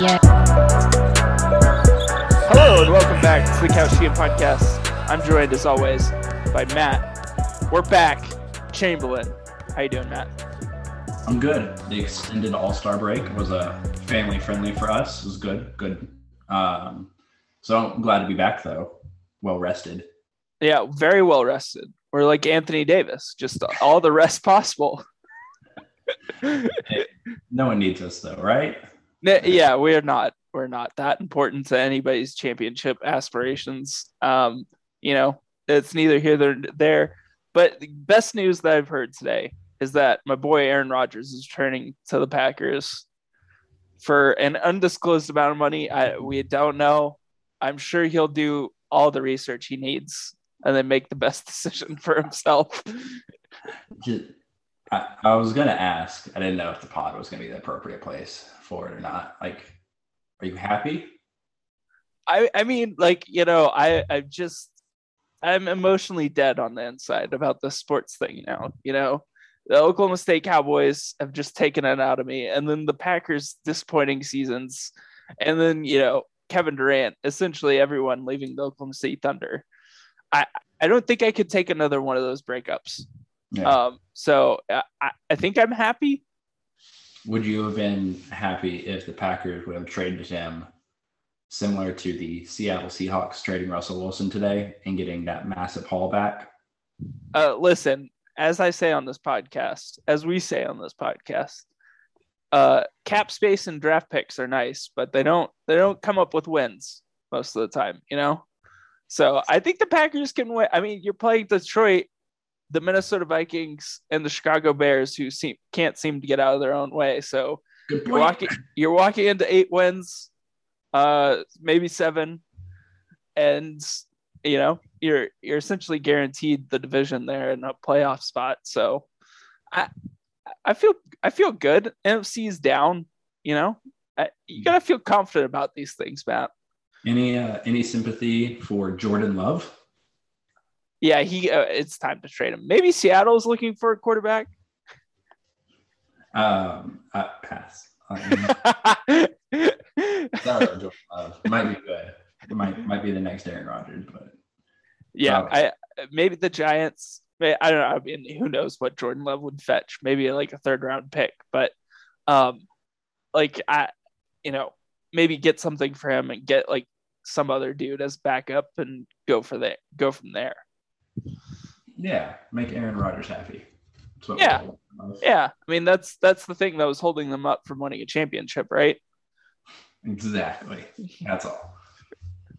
Yeah. Hello and welcome back to the Couch GM podcast. I'm joined as always by Matt. We're back. Chamberlain. How you doing, Matt? I'm good. The extended All Star break was a uh, family friendly for us. It was good, good. Um, so I'm glad to be back though, well rested. Yeah, very well rested. We're like Anthony Davis, just all the rest possible. no one needs us though, right? Yeah, we're not. We're not that important to anybody's championship aspirations. Um, you know, it's neither here nor there. But the best news that I've heard today is that my boy Aaron Rodgers is turning to the Packers for an undisclosed amount of money. I, we don't know. I'm sure he'll do all the research he needs and then make the best decision for himself. I, I was gonna ask. I didn't know if the pod was gonna be the appropriate place for it or not. Like, are you happy? I I mean, like you know, I I'm just I'm emotionally dead on the inside about the sports thing now. You know, the Oklahoma State Cowboys have just taken it out of me, and then the Packers disappointing seasons, and then you know Kevin Durant, essentially everyone leaving the Oklahoma State Thunder. I I don't think I could take another one of those breakups. Yeah. Um, so I, I think I'm happy. Would you have been happy if the Packers would have traded him similar to the Seattle Seahawks trading Russell Wilson today and getting that massive haul back? Uh, listen, as I say on this podcast, as we say on this podcast, uh, cap space and draft picks are nice, but they don't they don't come up with wins most of the time, you know. So I think the Packers can win. I mean, you're playing Detroit the Minnesota Vikings and the Chicago Bears, who seem can't seem to get out of their own way. So you're walking you're walking into eight wins, uh, maybe seven, and you know you're you're essentially guaranteed the division there and a playoff spot. So I I feel I feel good. NFC is down. You know, I, you gotta feel confident about these things, Matt. Any uh, any sympathy for Jordan Love? Yeah, he uh, it's time to trade him. Maybe Seattle's looking for a quarterback. Um, uh, pass. Sorry, uh, might be good. Might might be the next Aaron Rodgers, but yeah, I maybe the Giants. I don't know. I mean, who knows what Jordan Love would fetch? Maybe like a third round pick, but um, like I, you know, maybe get something for him and get like some other dude as backup and go for that. Go from there. Yeah, make Aaron Rodgers happy. Yeah, yeah. I mean, that's that's the thing that was holding them up from winning a championship, right? Exactly. That's all.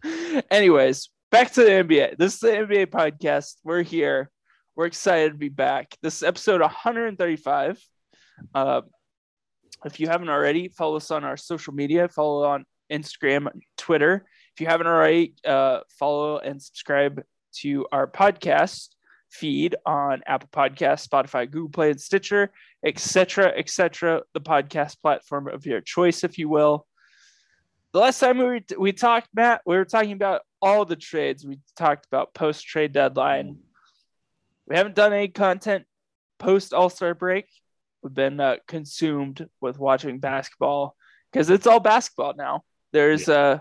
Anyways, back to the NBA. This is the NBA podcast. We're here. We're excited to be back. This is episode 135. Uh, if you haven't already, follow us on our social media. Follow on Instagram, Twitter. If you haven't already, uh, follow and subscribe to our podcast feed on Apple Podcast, Spotify, Google Play, and Stitcher, etc., etc. The podcast platform of your choice, if you will. The last time we, we talked, Matt, we were talking about all the trades. We talked about post trade deadline. We haven't done any content post All Star break. We've been uh, consumed with watching basketball because it's all basketball now. There's yeah. uh,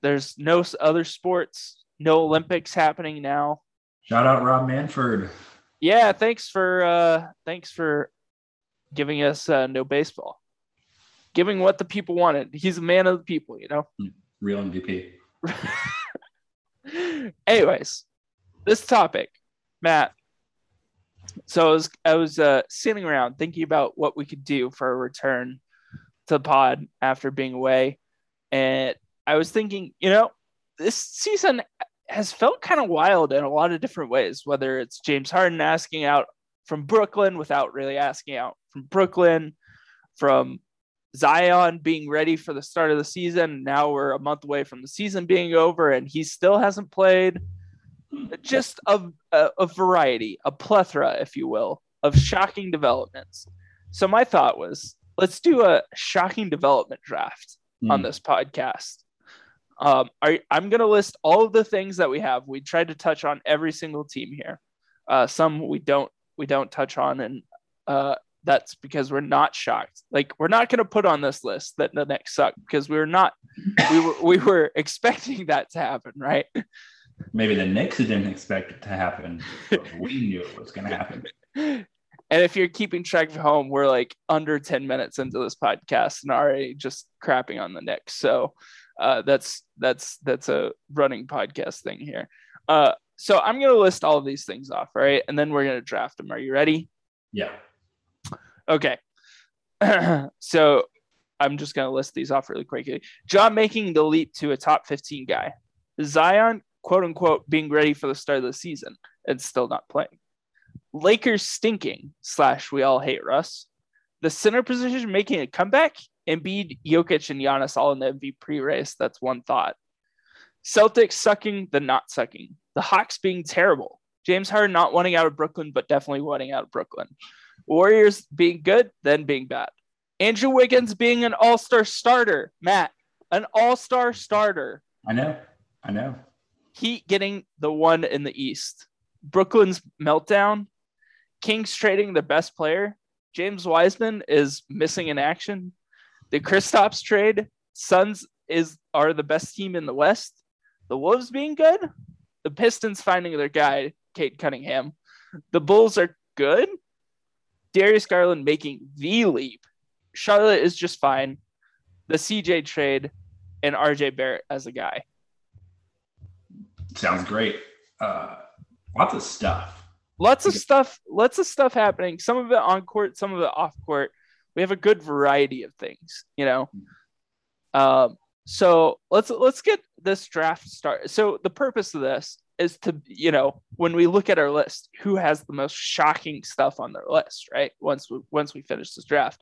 there's no other sports no Olympics happening now. Shout out Rob Manfred. Yeah, thanks for uh thanks for giving us uh, no baseball. Giving what the people wanted. He's a man of the people, you know. Real MVP. Anyways, this topic, Matt. So I was I was uh, sitting around thinking about what we could do for a return to the pod after being away, and I was thinking, you know, this season has felt kind of wild in a lot of different ways, whether it's James Harden asking out from Brooklyn without really asking out from Brooklyn, from Zion being ready for the start of the season. Now we're a month away from the season being over and he still hasn't played. Just a, a, a variety, a plethora, if you will, of shocking developments. So my thought was let's do a shocking development draft mm. on hmm. this podcast. Um, I, I'm going to list all of the things that we have. We tried to touch on every single team here. Uh, some we don't we don't touch on, and uh, that's because we're not shocked. Like we're not going to put on this list that the Knicks suck because we were not we were we were expecting that to happen, right? Maybe the Knicks didn't expect it to happen. But we knew it was going to happen. And if you're keeping track of home, we're like under 10 minutes into this podcast and already just crapping on the Knicks. So uh, that's that's that's a running podcast thing here. Uh, so I'm gonna list all of these things off, right? And then we're gonna draft them. Are you ready? Yeah. Okay. so I'm just gonna list these off really quickly. Ja making the leap to a top 15 guy. Zion, quote unquote, being ready for the start of the season and still not playing. Lakers stinking slash we all hate Russ. The center position making a comeback. Embiid, Jokic, and Giannis all in the MVP race. That's one thought. Celtics sucking, the not sucking. The Hawks being terrible. James Harden not wanting out of Brooklyn, but definitely wanting out of Brooklyn. Warriors being good, then being bad. Andrew Wiggins being an all star starter. Matt, an all star starter. I know. I know. Heat getting the one in the East. Brooklyn's meltdown. Kings trading the best player. James Wiseman is missing in action. The Kristaps trade. Suns is are the best team in the West. The Wolves being good. The Pistons finding their guy, Cade Cunningham. The Bulls are good. Darius Garland making the leap. Charlotte is just fine. The CJ trade and RJ Barrett as a guy. Sounds great. Uh, lots of stuff. Lots of stuff. Lots of stuff happening. Some of it on court, some of it off court. We have a good variety of things, you know. Um, so let's let's get this draft started. So the purpose of this is to, you know, when we look at our list, who has the most shocking stuff on their list, right? Once we once we finish this draft,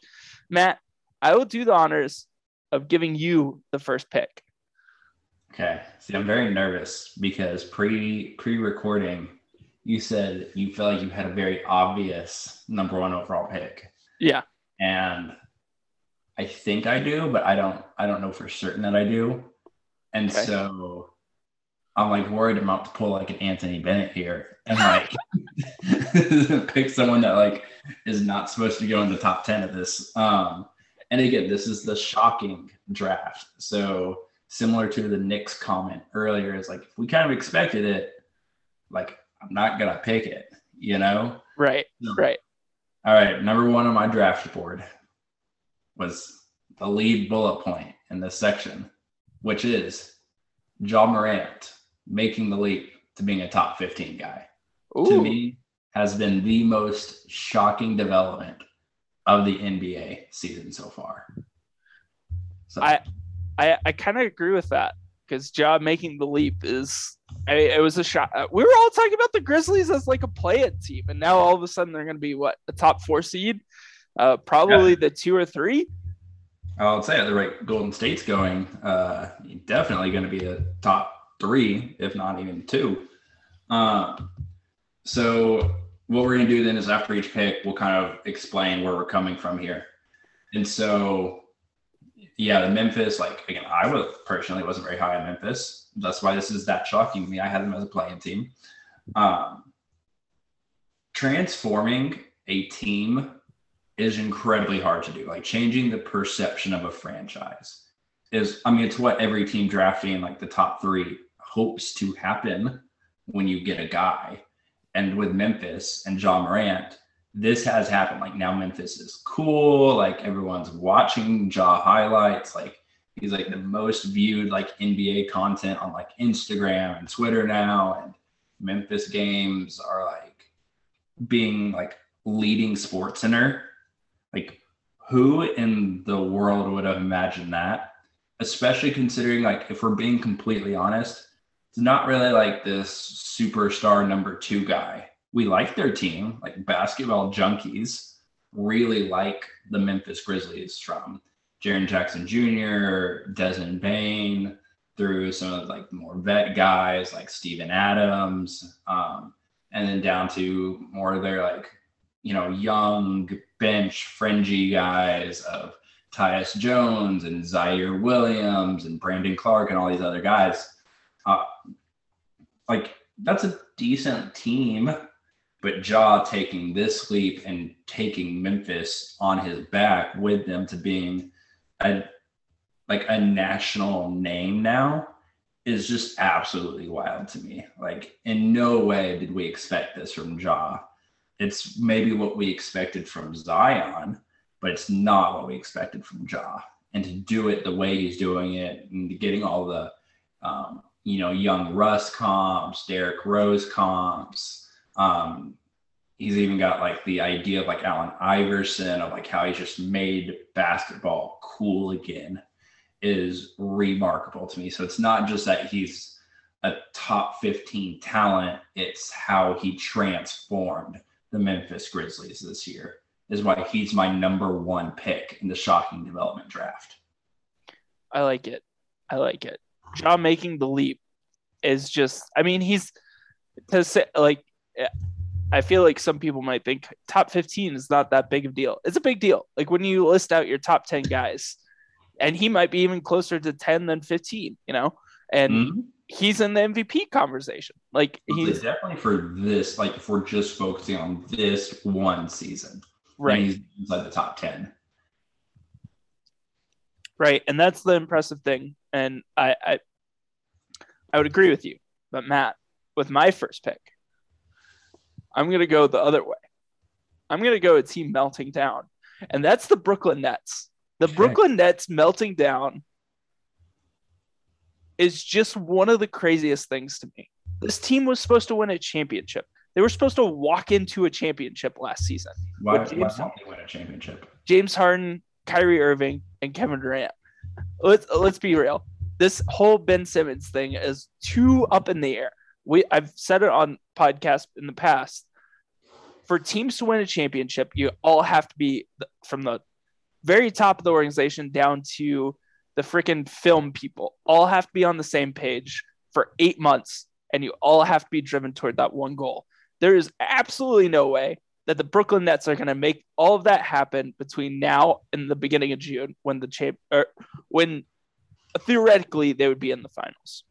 Matt, I will do the honors of giving you the first pick. Okay. See, I'm very nervous because pre pre recording, you said you felt like you had a very obvious number one overall pick. Yeah. And I think I do, but I don't I don't know for certain that I do. And Okay. so I'm like worried I'm about to pull like an Anthony Bennett here and like pick someone that like is not supposed to go in the top 10 of this. Um and again, this is the shocking draft. So similar to the Knicks comment earlier, is like if we kind of expected it, like I'm not gonna pick it, you know? Right. Right. All right, number one on my draft board was the lead bullet point in this section, which is Ja Morant making the leap to being a top 15 guy. To me, has been the most shocking development of the NBA season so far. So I I, I kind of agree with that because Ja making the leap is I, it was a shot. uh, We were all talking about the Grizzlies as like a play-in team, and now all of a sudden they're going to be what a top four seed, uh, probably the two or three. I'll say at the rate Golden State's going, uh, definitely going to be a top three, if not even two. Um, so what we're going to do then is after each pick, we'll kind of explain where we're coming from here. And so, yeah, the Memphis, like again, I was personally wasn't very high on Memphis. That's why this is that shocking to me. I had them as a playing team. Um, transforming a team is incredibly hard to do. Like changing the perception of a franchise is, I mean, it's what every team drafting like the top three hopes to happen when you get a guy. And with Memphis and Ja Morant, this has happened. Like now Memphis is cool. Like everyone's watching Ja highlights. Like he's like the most viewed like NBA content on like Instagram and Twitter now. And Memphis games are like being like leading SportsCenter like, who in the world would have imagined that? Especially considering, like, if we're being completely honest, it's not really like this superstar number two guy. We like their team, like basketball junkies, really like the Memphis Grizzlies from Jaren Jackson Jr., Desmond Bane, through some of like more vet guys like Steven Adams, um, and then down to more of their like you know, young bench fringy guys of Tyus Jones and Ziaire Williams and Brandon Clarke and all these other guys. Uh, like that's a decent team, But Ja taking this leap and taking Memphis on his back with them to being a like a national name now is just absolutely wild to me. Like in no way did we expect this from Ja. It's maybe what we expected from Zion, but it's not what we expected from Ja. And to do it the way he's doing it and getting all the um, you know, young Russ comps, Derrick Rose comps. Um, he's even got like the idea of like Allen Iverson of like how he's just made basketball cool again is remarkable to me. So it's not just that he's a top 15 talent, it's how he transformed the Memphis Grizzlies this year, is why he's my number one pick in the shocking development draft. I like it. I like it. Ja making the leap is just, I mean, he's to say, like, I feel like some people might think top 15 is not that big of a deal. It's a big deal. Like when you list out your top 10 guys, and he might be even closer to 10 than 15, you know? And mm-hmm. he's in the MVP conversation. Like he's definitely for this, like if we're just focusing on this one season. Right. He's inside the top 10. Right. And that's the impressive thing. And I, I I would agree with you. But Matt, with my first pick, I'm going to go the other way. I'm going to go a team melting down, and that's the Brooklyn Nets. The okay. Brooklyn Nets melting down is just one of the craziest things to me. This team was supposed to win a championship. They were supposed to walk into a championship last season. Why, James, why they win a championship? James Harden, Kyrie Irving, and Kevin Durant. Let's let's be real. This whole Ben Simmons thing is too up in the air. We I've said it on podcasts in the past for teams to win a championship, you all have to be from the very top of the organization down to the freaking film people, all have to be on the same page for eight months, and you all have to be driven toward that one goal. There is absolutely no way that the Brooklyn Nets are going to make all of that happen between now and the beginning of June when the champ or when theoretically they would be in the finals.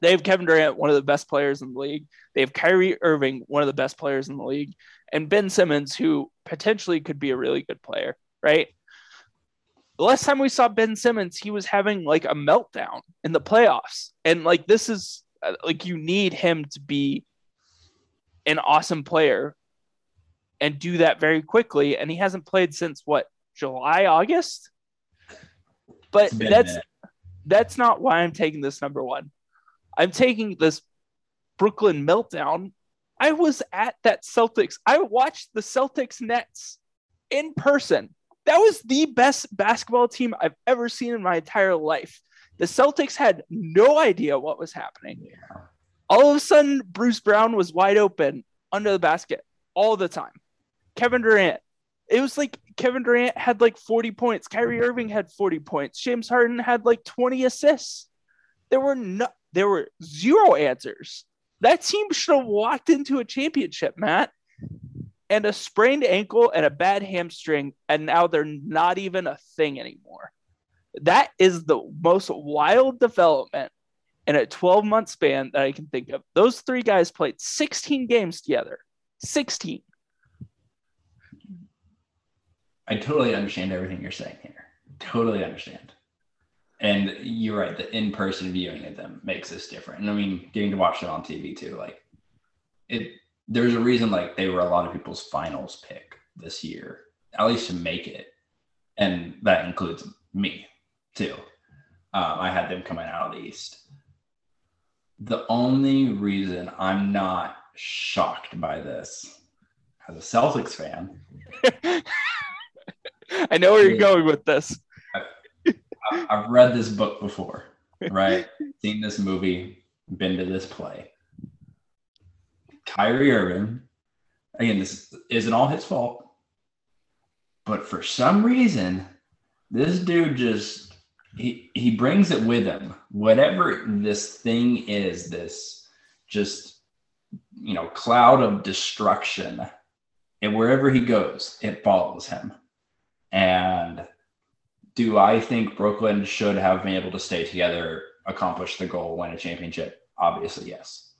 They have Kevin Durant, one of the best players in the league. They have Kyrie Irving, one of the best players in the league, and Ben Simmons, who potentially could be a really good player, right? The last time we saw Ben Simmons, he was having like a meltdown in the playoffs. And like, this is uh, like, you need him to be an awesome player and do that very quickly. And he hasn't played since what, July, August? But that's that's not why I'm taking this number one. I'm taking this Brooklyn meltdown. I was at that Celtics. I watched the Celtics Nets in person. That was the best basketball team I've ever seen in my entire life. The Celtics had no idea what was happening. Yeah. All of a sudden, Bruce Brown was wide open under the basket all the time. Kevin Durant. It was like Kevin Durant had like 40 points. Kyrie Irving had 40 points. James Harden had like 20 assists. There were no, there were zero answers. That team should have walked into a championship, Matt. And a sprained ankle and a bad hamstring, and now they're not even a thing anymore. That is the most wild development in a 12 month span that I can think of. Those three guys played 16 games together. 16. I totally understand everything you're saying here. Totally understand. And you're right, the in-person viewing of them makes this different. And I mean, getting to watch them on TV too, like it there's a reason like they were a lot of people's finals pick this year, at least to make it. And that includes me too. Um, I had them coming out of the East. The only reason I'm not shocked by this as a Celtics fan. I know where you're going with this. I've read this book before, right? Seen this movie, been to this play. Kyrie Irving, again, this isn't all his fault, but for some reason, this dude just he he brings it with him. Whatever this thing is, this just you know cloud of destruction, and wherever he goes, it follows him. And do I think Brooklyn should have been able to stay together, accomplish the goal, win a championship? Obviously, yes.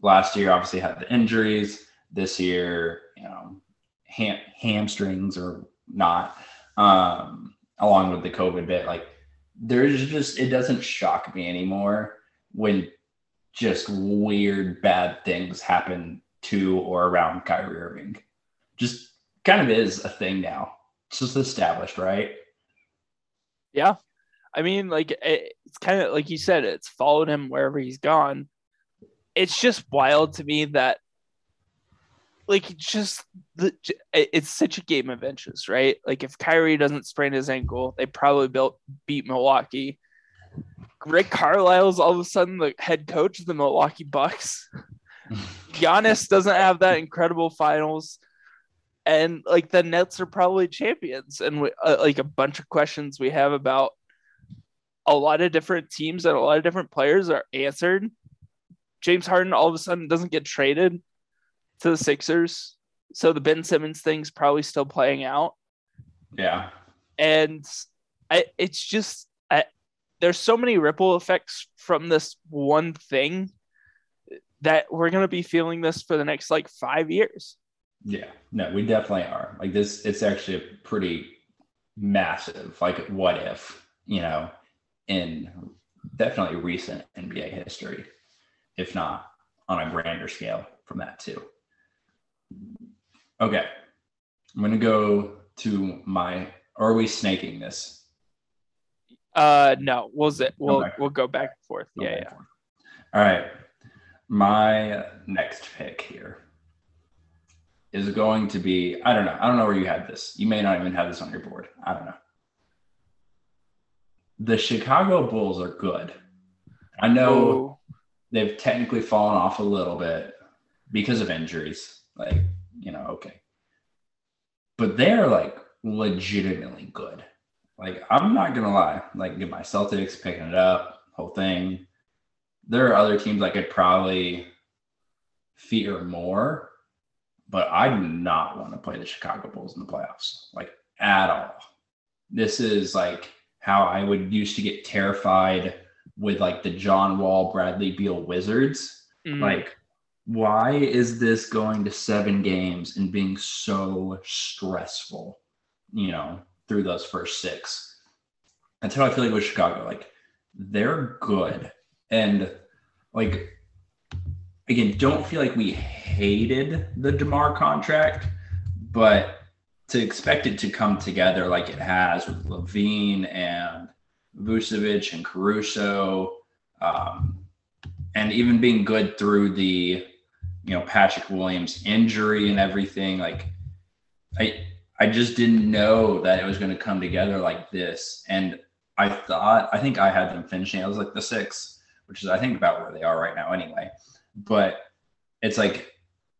Last year, obviously, had the injuries. this year, you know, ham- hamstrings or not, um, along with the COVID bit, like there's just it doesn't shock me anymore when just weird bad things happen to or around Kyrie Irving. Just kind of is a thing now. It's just established, right? Yeah. I mean, like it, it's kind of like you said, it's followed him wherever he's gone. It's just wild to me that, like, just the it's such a game of inches, right? Like, if Kyrie doesn't sprain his ankle, they probably built beat Milwaukee. Rick Carlisle's all of a sudden the head coach of the Milwaukee Bucks. Giannis doesn't have that incredible finals and like the Nets are probably champions, and we, uh, like a bunch of questions we have about a lot of different teams and a lot of different players are answered. James Harden all of a sudden doesn't get traded to the Sixers, so the Ben Simmons thing's probably still playing out. Yeah, and I, it's just I, there's so many ripple effects from this one thing that we're gonna be feeling this for the next like five years. Yeah, no, we definitely are. Like this, it's actually a pretty massive, like, what if, you know, in definitely recent NBA history, if not on a grander scale from that too. Okay, I'm gonna go to my. Are we snaking this? Uh, no. We'll zip. We'll we'll go back and forth. Go yeah, yeah. Forth. All right. My next pick here is going to be I don't know. I don't know where you had this. You may not even have this on your board. I don't know. The Chicago Bulls are good. I know oh. they've technically fallen off a little bit because of injuries. Like, you know, okay. But they're like legitimately good. Like, I'm not gonna lie, like get my Celtics picking it up, whole thing. There are other teams I could probably fear more but I do not want to play the Chicago Bulls in the playoffs, like at all. This is like how I would used to get terrified with like the John Wall, Bradley Beal Wizards. Mm-hmm. Like, why is this going to seven games and being so stressful, you know, through those first six? That's how I feel like with Chicago. Like, they're good. And like again, don't feel like we hated the DeMar contract, but to expect it to come together like it has with LaVine and Vucevic and Caruso, um, and even being good through the, you know, Patrick Williams injury and everything, like I I just didn't know that it was going to come together like this. And I thought, I think I had them finishing. I was like the six, which is I think about where they are right now anyway but it's like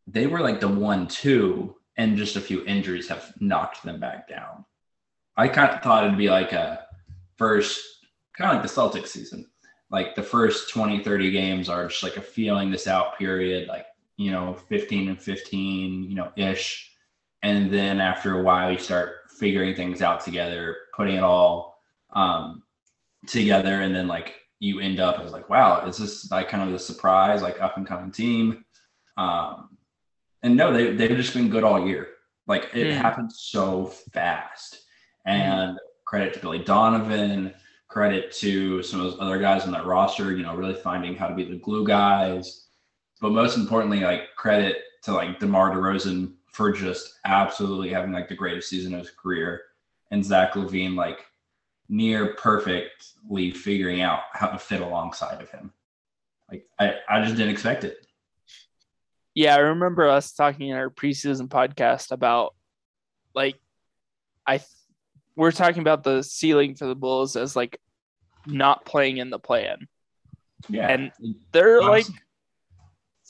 they were like the one two and just a few injuries have knocked them back down. I kind of thought it'd be like a first kind of like the Celtics season. Like the first 20, 30 games are just like a feeling this out period, like, you know, 15 and 15, you know, ish. And then after a while, you start figuring things out together, putting it all um, together. And then like you end up as like, wow, is this like kind of the surprise, like up and coming team? Um, and no, they they've just been good all year. Like it mm. happened so fast. Hmm. And mm. credit to Billy Donovan, credit to some of those other guys on that roster, you know, really finding how to be the glue guys. But most importantly, like credit to like DeMar DeRozan for just absolutely having like the greatest season of his career. And Zach LaVine, like near perfectly figuring out how to fit alongside of him. Like I, I just didn't expect it. Yeah, I remember us talking in our preseason podcast about like I we're talking about the ceiling for the Bulls as like not playing in the plan. Yeah. And they're awesome. like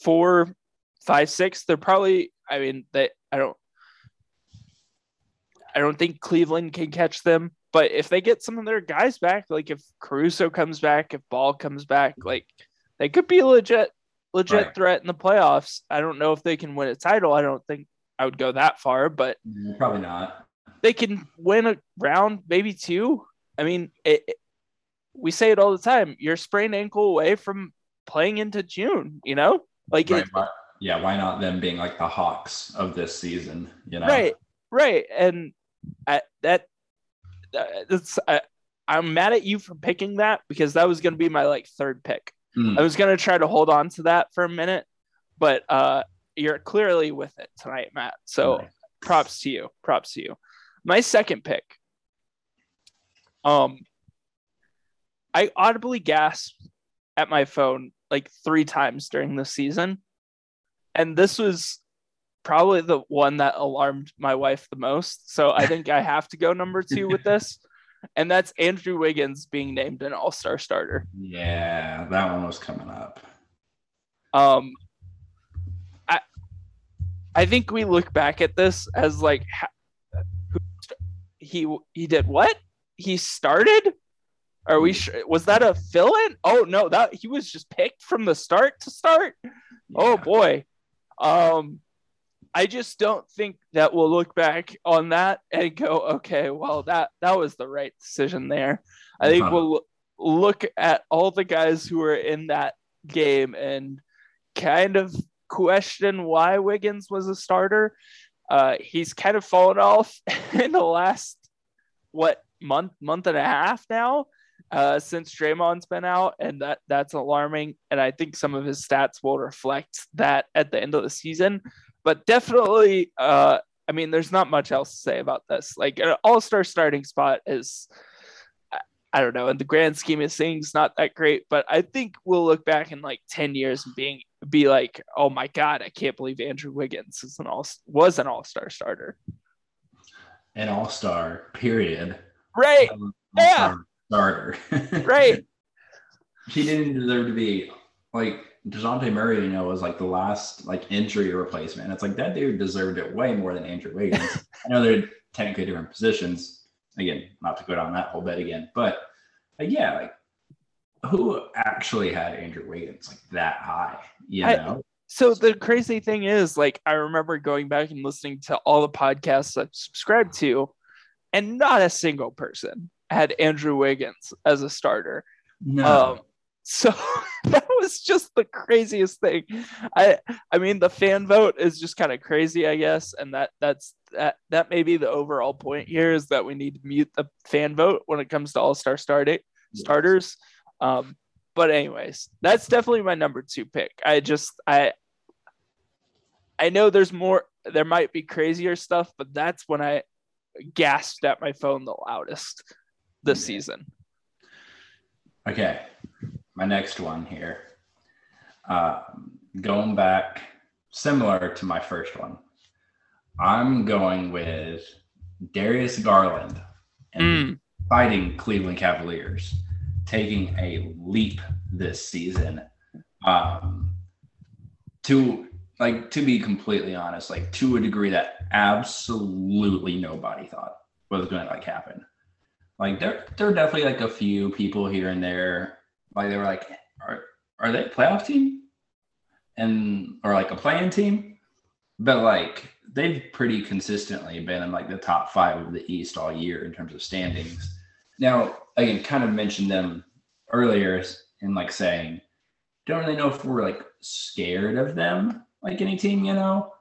four, five, six. They're probably I mean, they I don't I don't think Cleveland can catch them. But if they get some of their guys back, like if Caruso comes back, if Ball comes back, like they could be a legit legit right. threat in the playoffs. I don't know if they can win a title. I don't think I would go that far, but mm, probably not. They can win a round, maybe two. I mean, it, it, we say it all the time. You're sprained ankle away from playing into June. You know, like right. it, Yeah, why not them being like the Hawks of this season? You know, Right, right, and I, that that's I, I'm mad at you for picking that because that was going to be my like third pick. Hmm. I was going to try to hold on to that for a minute, but uh, you're clearly with it tonight, Matt. So Nice. props to you. Props to you. My second pick. Um, I audibly gasped at my phone like three times during the season, and this was probably the one that alarmed my wife the most. So I think I have to go number two with this, and that's Andrew Wiggins being named an All Star starter. Yeah, that one was coming up. Um, I I think we look back at this as like who he he did what he started. Are we sure? Was that a fill in? Oh no, that he was just picked from the start to start. Oh boy. Um, I just don't think that we'll look back on that and go, okay, well that that was the right decision there. I think Uh-huh. we'll look at all the guys who were in that game and kind of question why Wiggins was a starter. Uh, he's kind of fallen off in the last what month, month and a half now, uh, since Draymond's been out, and that that's alarming. And I think some of his stats will reflect that at the end of the season. But definitely, uh, I mean, there's not much else to say about this. Like an all-star starting spot is. I- don't know. In the grand scheme of things, not that great, but I think we'll look back in like ten years and being be like, "Oh my god, I can't believe Andrew Wiggins is an all was an all star starter." An all star, period. Right, Um, Yeah. all-star Starter. right, he didn't deserve to be like DeJounte Murray, you know, was like the last like injury replacement. It's like that dude deserved it way more than Andrew Wiggins. I know they're technically different positions. Again, not to go down that whole bit again, but like, yeah, like who actually had Andrew Wiggins like that high? You I- know, So the crazy thing is, like, I remember going back and listening to all the podcasts I've subscribed to, and not a single person had Andrew Wiggins as a starter. no, Um, so was just the craziest thing. I I mean, the fan vote is just kind of crazy, I guess, and that that's that that may be the overall point here is that we need to mute the fan vote when it comes to all star starting starters. Um, but anyways, that's definitely my number two pick. I just I I know there's more. There might be crazier stuff, but that's when I gasped at my phone the loudest this season. Okay, my next one here. Uh, going back, similar to my first one, I'm going with Darius Garland and Mm. fighting Cleveland Cavaliers, taking a leap this season. Um, to like to be completely honest, like to a degree that absolutely nobody thought was going to like happen. Like there, there are definitely like a few people here and there. Like they were like, are are they a playoff team? And or like a playing team? But like they've pretty consistently been in like the top five of the East all year in terms of standings. Now, again, kind of mentioned them earlier in like saying, don't really know if we're like scared of them, like any team, you know,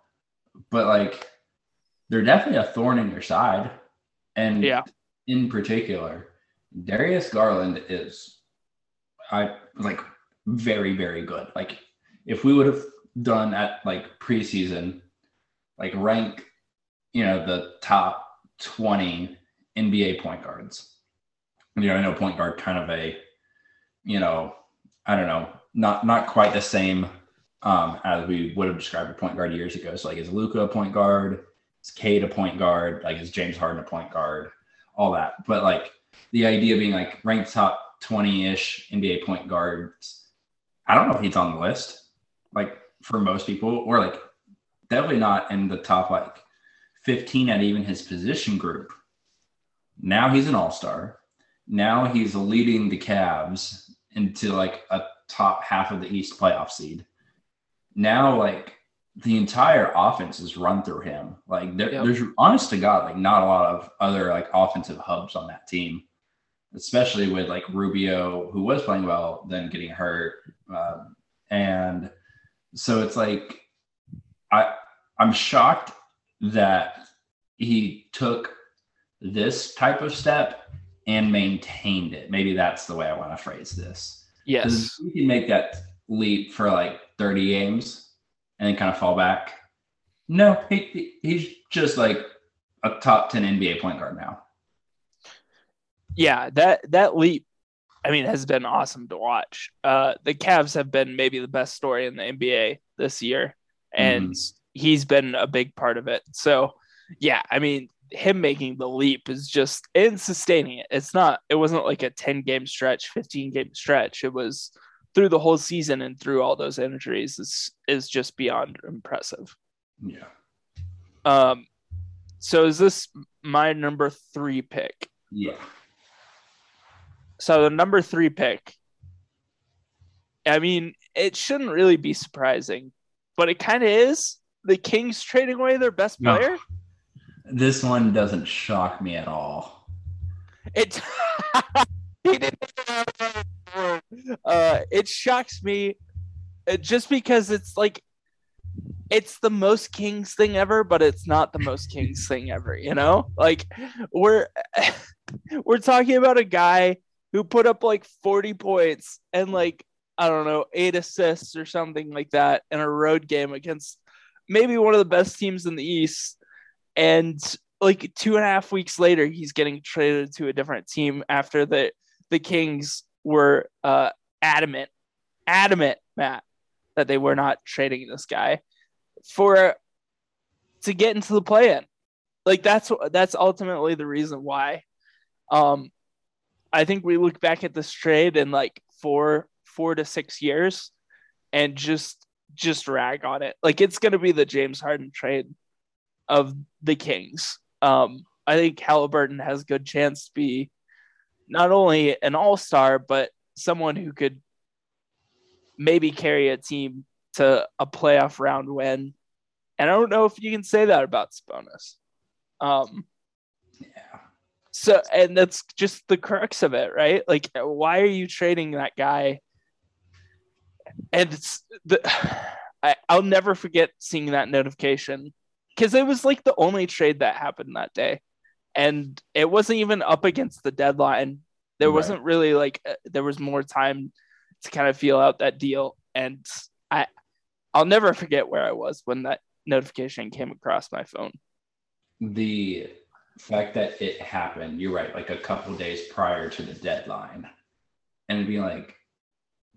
but like they're definitely a thorn in your side. And Yeah. in particular, Darius Garland is, I like very, very good. Like if we would have done at like preseason, like rank, you know, the top 20 NBA point guards. You know, I know point guard kind of a, you know, I don't know, not not quite the same um, as we would have described a point guard years ago. So like is Luka a point guard? Is Cade a point guard? Like is James Harden a point guard? All that. But like the idea being like ranked top 20-ish NBA point guards. I don't know if he's on the list. Like for most people, or like definitely not in the top like 15 at even his position group. Now he's an all-star. Now he's leading the Cavs into like a top half of the East playoff seed. Now, like the entire offense is run through him. Like there, Yep. there's honest to God, like not a lot of other like offensive hubs on that team, especially with like Rubio, who was playing well, then getting hurt. Um, and so it's like I I'm shocked that he took this type of step and maintained it. Maybe that's the way I want to phrase this. Yes. You can make that leap for like 30 games and then kind of fall back. No, he, he's just like a top 10 NBA point guard now. Yeah, that that leap I mean has been awesome to watch. Uh the Cavs have been maybe the best story in the NBA this year and mm. he's been a big part of it. So, yeah, I mean him making the leap is just in sustaining it. It's not, it wasn't like a 10 game stretch, 15 game stretch. It was through the whole season and through all those injuries is is just beyond impressive. Yeah. Um so is this my number three pick? Yeah. So the number three pick, I mean, it shouldn't really be surprising, but it kind of is. The Kings trading away their best player. No. This one doesn't shock me at all. It he didn't uh, it shocks me uh, just because it's like it's the most kings thing ever but it's not the most kings thing ever you know like we're we're talking about a guy who put up like 40 points and like i don't know eight assists or something like that in a road game against maybe one of the best teams in the east and like two and a half weeks later, he's getting traded to a different team after the the Kings were uh, adamant, adamant, Matt, that they were not trading this guy for to get into the play-in. Like that's that's ultimately the reason why. Um, I think we look back at this trade in like four four to six years, and just just rag on it. Like it's going to be the James Harden trade of the Kings. Um, I think Halliburton has a good chance to be not only an all star, but someone who could maybe carry a team to a playoff round win. And I don't know if you can say that about Sabonis. Um, yeah. So, and that's just the crux of it, right? Like, why are you trading that guy? And it's the, I, I'll never forget seeing that notification because it was like the only trade that happened that day, and it wasn't even up against the deadline. There right. wasn't really like uh, there was more time to kind of feel out that deal, and I I'll never forget where I was when that notification came across my phone. The fact that it happened, you're right, like a couple days prior to the deadline, and be like,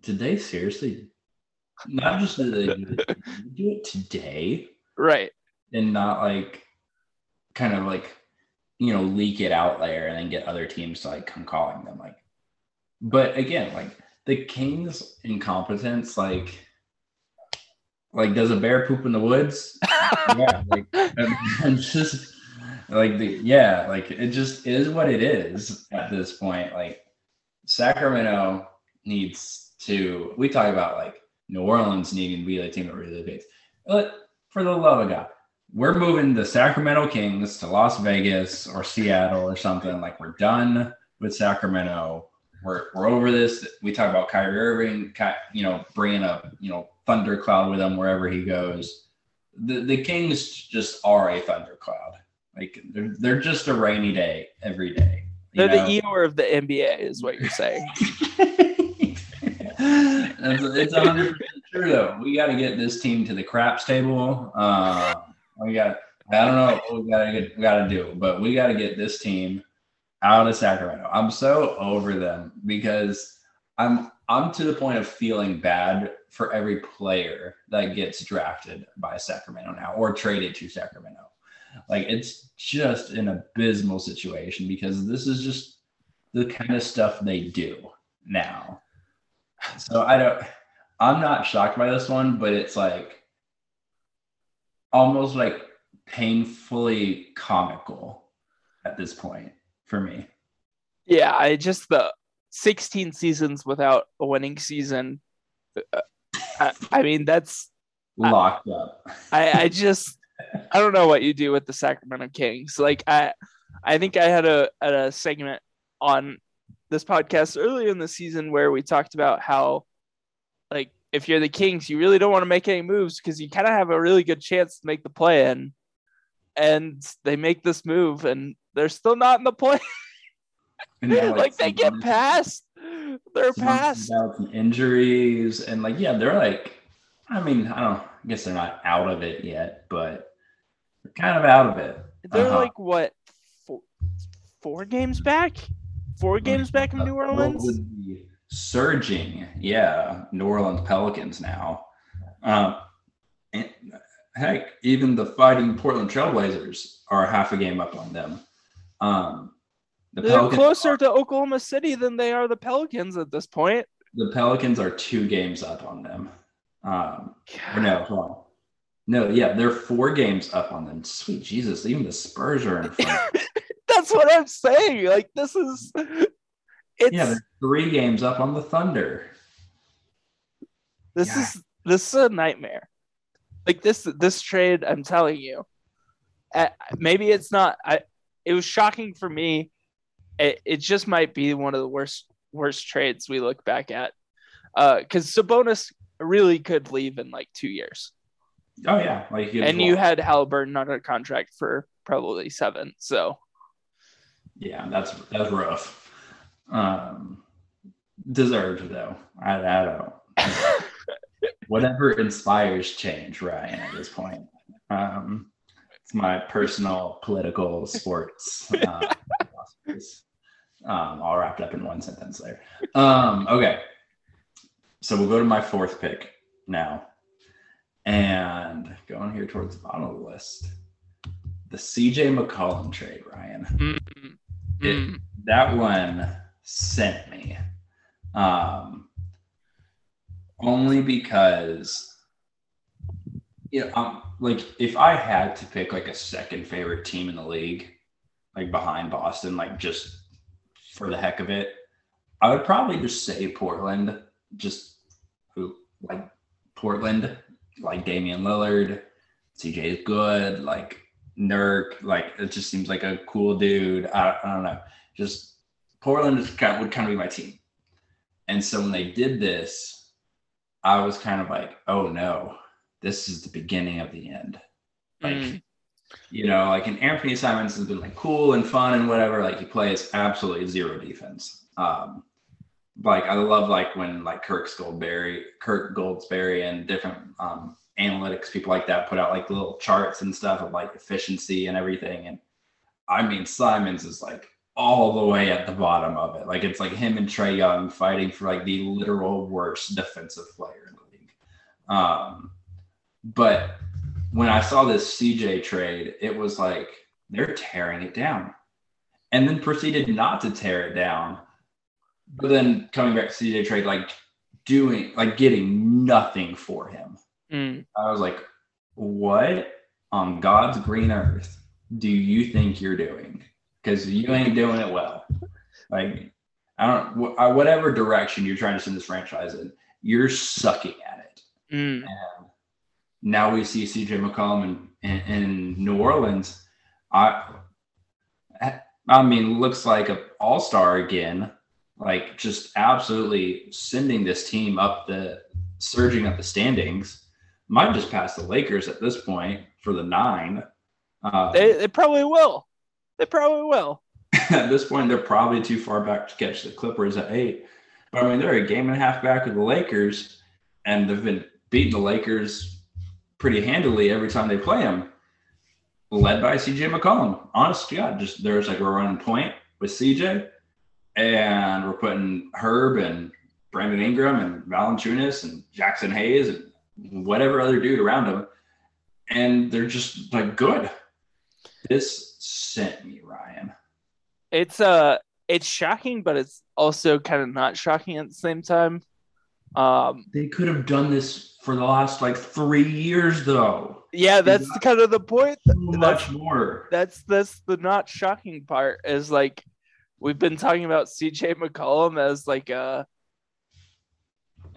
did they seriously? Not just did they do it today, right? and not like kind of like you know leak it out there and then get other teams to like come calling them like but again like the king's incompetence like like does a bear poop in the woods yeah like and, just like the yeah like it just is what it is at this point like sacramento needs to we talk about like new orleans needing to be the team that really big but for the love of god we're moving the Sacramento Kings to Las Vegas or Seattle or something. Like we're done with Sacramento. We're, we're over this. We talk about Kyrie Irving, you know, bringing a you know thundercloud with him wherever he goes. The the Kings just are a thundercloud. Like they're they're just a rainy day every day. They're know? the Eeyore of the NBA, is what you're saying. it's 100 percent true though. We got to get this team to the craps table. Uh, we got. I don't know what we gotta get, we gotta do, but we gotta get this team out of Sacramento. I'm so over them because I'm I'm to the point of feeling bad for every player that gets drafted by Sacramento now or traded to Sacramento. Like it's just an abysmal situation because this is just the kind of stuff they do now. So I don't I'm not shocked by this one, but it's like almost like painfully comical at this point for me. Yeah, I just the 16 seasons without a winning season. Uh, I, I mean, that's locked I, up. I, I just I don't know what you do with the Sacramento Kings. Like I I think I had a, a segment on this podcast earlier in the season where we talked about how like if you're the Kings, you really don't want to make any moves because you kind of have a really good chance to make the play in. And they make this move and they're still not in the play. now, like they get past. They're past. about injuries and like yeah, they're like I mean, I don't I guess they're not out of it yet, but kind of out of it. They're Uh-huh. like what four, four games back? Four games back from New Orleans? surging, yeah, New Orleans Pelicans now. Um, and heck, even the fighting Portland Trailblazers are half a game up on them. Um, the They're Pelicans closer are- to Oklahoma City than they are the Pelicans at this point. the Pelicans are two games up on them. Um, or no, hold on. No, yeah, they're four games up on them. Sweet Jesus, even the Spurs are in front. That's what I'm saying. Like this is it's yeah, they're three games up on the Thunder. this yeah. is this is a nightmare. Like this this trade, I'm telling you. Maybe it's not I it was shocking for me. It, it just might be one of the worst worst trades we look back at. Uh cuz Sabonis really could leave in like 2 years. Oh yeah, like And you had Halliburton under contract for probably 7. So Yeah, that's that's rough. Um, deserved though. I, I don't. Whatever inspires change, Ryan. At this point, um, it's my personal political sports. Uh, philosophies. um, all wrapped up in one sentence there. Um, okay, so we'll go to my fourth pick now, and going here towards the bottom of the list, the CJ McCollum trade, Ryan. Mm, It- that one sent me. Um only because you know um, like if i had to pick like a second favorite team in the league like behind boston like just for the heck of it i would probably just say portland. Just who like portland like damian lillard cj is good like nurk like it just seems like a cool dude i, I don't know just Portland is kind of, would kind of be my team. And so when they did this, I was kind of like, oh no, this is the beginning of the end. Like, Mm. you know, like and Anfernee Simons has been like cool and fun and whatever. Like he plays absolutely zero defense. Um, like I love like when like Kirk Goldberry, Kirk Goldsberry, and different um, analytics people like that put out like little charts and stuff of like efficiency and everything. And I mean, Simons is like all the way at the bottom of it. Like it's like him and Trae Young fighting for like the literal worst defensive player in the league. Um, but when I saw this CJ trade, it was like they're tearing it down, and then proceeded not to tear it down. But then coming back to CJ trade, like doing like getting nothing for him. Mm. I was like, what on God's green earth do you think you're doing? Because you ain't doing it well. Like, I don't, wh- whatever direction you're trying to send this franchise in, you're sucking at it. Mm. And now we see CJ McCollum in, in, in New Orleans. I, I mean, looks like an all star again. Like, just absolutely sending this team up the, surging up the standings. Might just pass the Lakers at this point for the nine. Um, They, they probably will. They probably will. at this point, they're probably too far back to catch the Clippers at eight. But I mean, they're a game and a half back of the Lakers, and they've been beating the Lakers pretty handily every time they play them. Led by CJ McCollum. Honest to God, just there's like we're running point with CJ, and we're putting Herb and Brandon Ingram and Valanciunas and Jaxson Hayes and whatever other dude around them, and they're just like good. This sent me, Ryan. It's uh it's shocking, but it's also kind of not shocking at the same time. Um They could have done this for the last like three years, though. yeah, that's kind of the point. So That's- much more. That's that's the not shocking part is like we've been talking about CJ McCollum as like a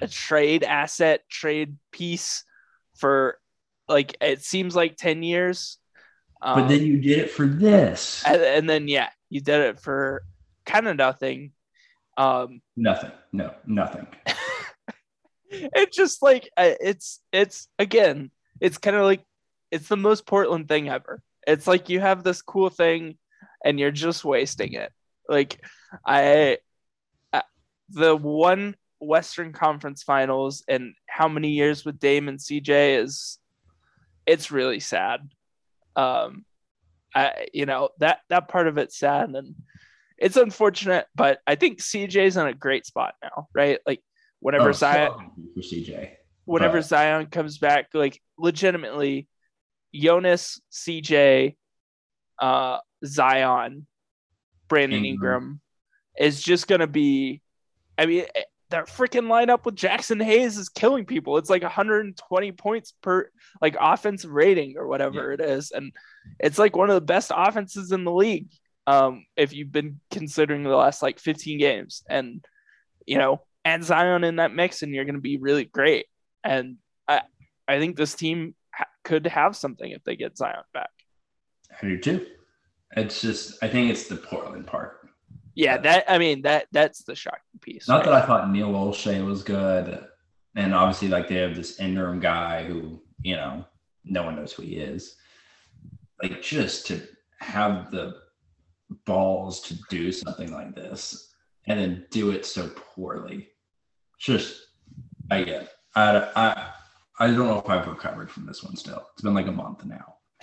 a trade asset, trade piece for like it seems like 10 years. Um, But then you did it for this. and, and then yeah, you did it for kind of nothing. Um Nothing. No, nothing. it's just like uh, it's it's again, it's kind of like it's the most Portland thing ever. It's like you have this cool thing and you're just wasting it. Like I, I the one Western Conference Finals and how many years with Dame and CJ is it's really sad. Um I you know that that part of it's sad and it's unfortunate, but I think CJ's in a great spot now, right? Like whenever Oh, Zion for CJ. whenever but- Zion comes back, like legitimately, Jonas, CJ, uh, Zion, Brandon Ingram. Ingram is just gonna be. I mean, eh, that freaking lineup with Jaxson Hayes is killing people. It's like 120 points per like offensive rating or whatever it is, and it's like one of the best offenses in the league. Um, if you've been considering the last like 15 games, and you know, add Zion in that mix, and you're gonna be really great. And I, I think this team ha- could have something if they get Zion back. I do too. It's just I think it's the Portland part. Yeah, that I mean that that's the shocking piece. Not right? that I thought Neil Olshey was good, and obviously like they have this interim guy who you know no one knows who he is. Like just to have the balls to do something like this and then do it so poorly, just I get. I I I don't know if I've recovered from this one. Still, it's been like a month now.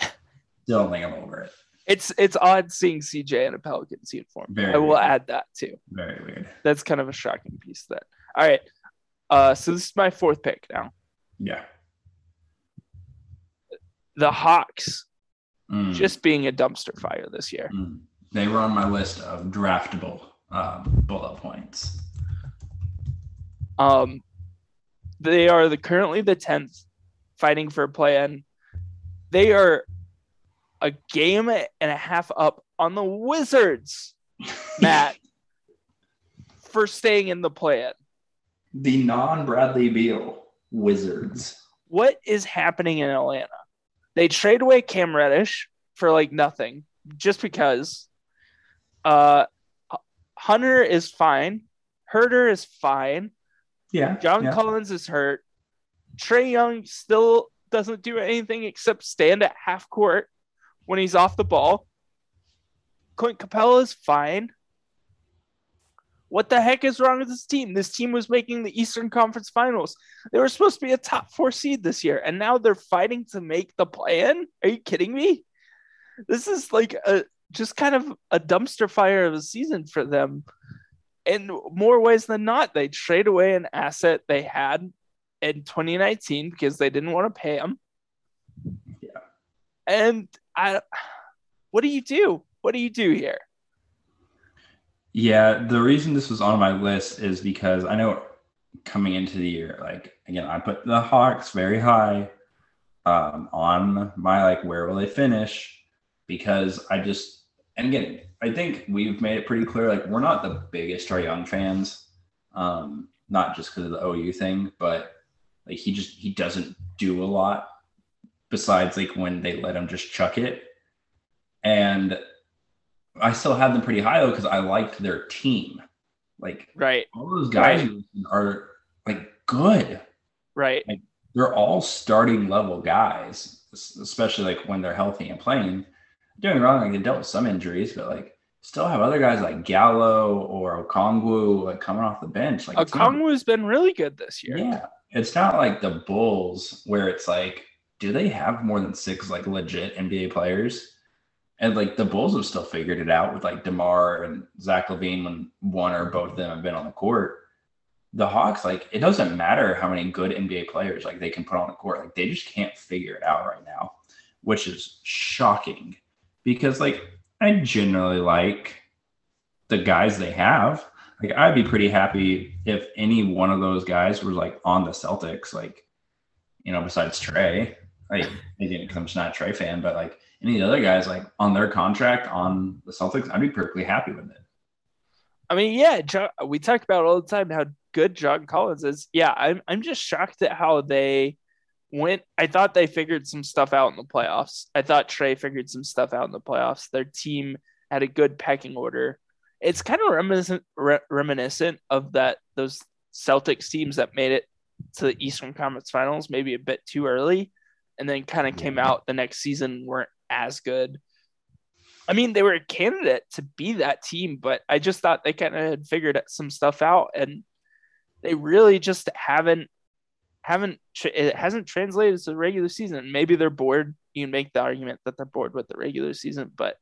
Still don't think I'm over it. It's it's odd seeing CJ in a Pelicans uniform. Very I will weird. add that too. Very weird. That's kind of a shocking piece. That all right. Uh, so this is my fourth pick now. Yeah. The Hawks Mm. just being a dumpster fire this year. Mm. They were on my list of draftable um, bullet points. Um, they are the currently the tenth, fighting for a play-in. They are a game and a half up on the Wizards, Matt, for staying in the play-in. the non Bradley Beal Wizards. What is happening in Atlanta? They trade away Cam Reddish for like nothing, just because. Uh, Huerter is fine. Huerter is fine. Yeah. John yeah. Collins is hurt. Trae Young still doesn't do anything except stand at half court when he's off the ball. Clint Capela is fine. What the heck is wrong with this team? This team was making the Eastern Conference Finals. They were supposed to be a top four seed this year, and now they're fighting to make the plan. Are you kidding me? This is like a just kind of a dumpster fire of a season for them in more ways than not, they trade away an asset they had in 2019 because they didn't want to pay him. Yeah. And I, what do you do? What do you do here? Yeah, the reason this was on my list is because I know coming into the year, like again, I put the Hawks very high um, on my like where will they finish because I just and again, I think we've made it pretty clear like we're not the biggest Trae Young fans, um, not just because of the OU thing, but like he just he doesn't do a lot besides like when they let him just chuck it, and I still have them pretty high though because I liked their team. Like Right, all those guys are like good. right. They're all starting level guys, especially like when they're healthy and playing. Doing wrong, like they dealt with some injuries, but like still have other guys like Gallo or Okongwu like coming off the bench. Like it's not- Okongwu's been really good this year. yeah, it's not like the Bulls where it's like, do they have more than six like legit NBA players? And like the Bulls have still figured it out with like Demar and Zach LaVine when one or both of them have been on the court. The Hawks, like, it doesn't matter how many good NBA players like they can put on the court. Like they just can't figure it out right now, which is shocking because like I generally like the guys they have. Like I'd be pretty happy if any one of those guys was like on the Celtics, like you know, besides Trae. Like again, because I'm just not a Trae fan, but like any of the other guys like on their contract on the Celtics, I'd be perfectly happy with it. I mean, yeah, Jo- we talk about all the time how good John Collins is. Yeah, I'm I'm just shocked at how they went. I thought they figured some stuff out in the playoffs. I thought Trae figured some stuff out in the playoffs. Their team had a good pecking order. It's kind of reminiscent re- reminiscent of that those Celtics teams that made it to the Eastern Conference Finals maybe a bit too early, and then kind of came out the next season weren't as good. I mean, they were a candidate to be that team, but I just thought they kind of had figured some stuff out, and they really just haven't haven't it hasn't translated to the regular season. Maybe they're bored. You can make the argument that they're bored with the regular season, but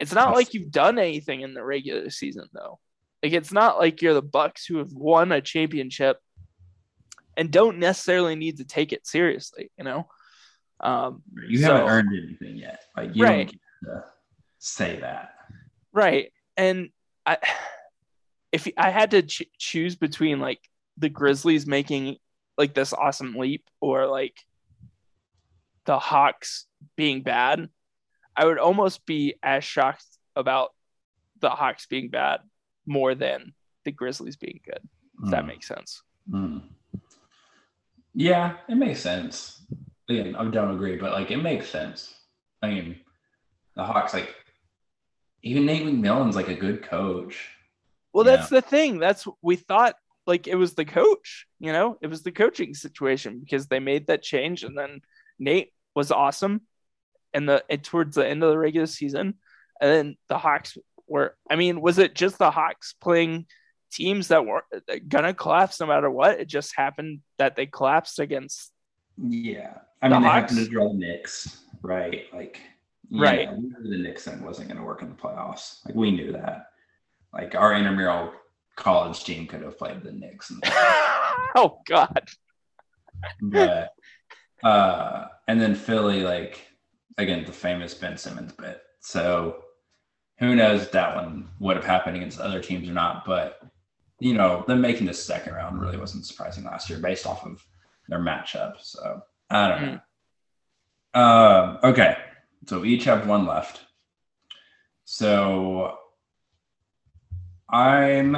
it's not like you've done anything in the regular season though. Like it's not like you're the Bucks who have won a championship and don't necessarily need to take it seriously, you know. Um, you so, haven't earned anything yet. Like you right. don't say that. Right. And I if I had to ch- choose between like the Grizzlies making like this awesome leap or like the Hawks being bad, I would almost be as shocked about the Hawks being bad more than the Grizzlies being good. If mm. that hmm. makes sense. Mm. Yeah, it makes sense. Again, I don't agree, but like it makes sense. I mean, the Hawks, like even Nate McMillan's like a good coach. Well, that's the thing. That's we thought like it was the coach, you know, it was the coaching situation because they made that change and then Nate was awesome and the and towards the end of the regular season. And then the Hawks were I mean, was it just the Hawks playing teams that were gonna collapse no matter what? It just happened that they collapsed against Yeah. I mean the they Hawks. happened to draw the Knicks, right? Like right. We knew the Knicks thing wasn't gonna work in the playoffs. Like we knew that. Like our intramural college team could have played the Knicks. oh God. but uh, and then Philly, like again, the famous Ben Simmons bit. So who knows that one would have happened against other teams or not? But you know, them making the second round really wasn't surprising last year based off of their matchup. So I don't know. Mm. Um, okay, so we each have one left. So I'm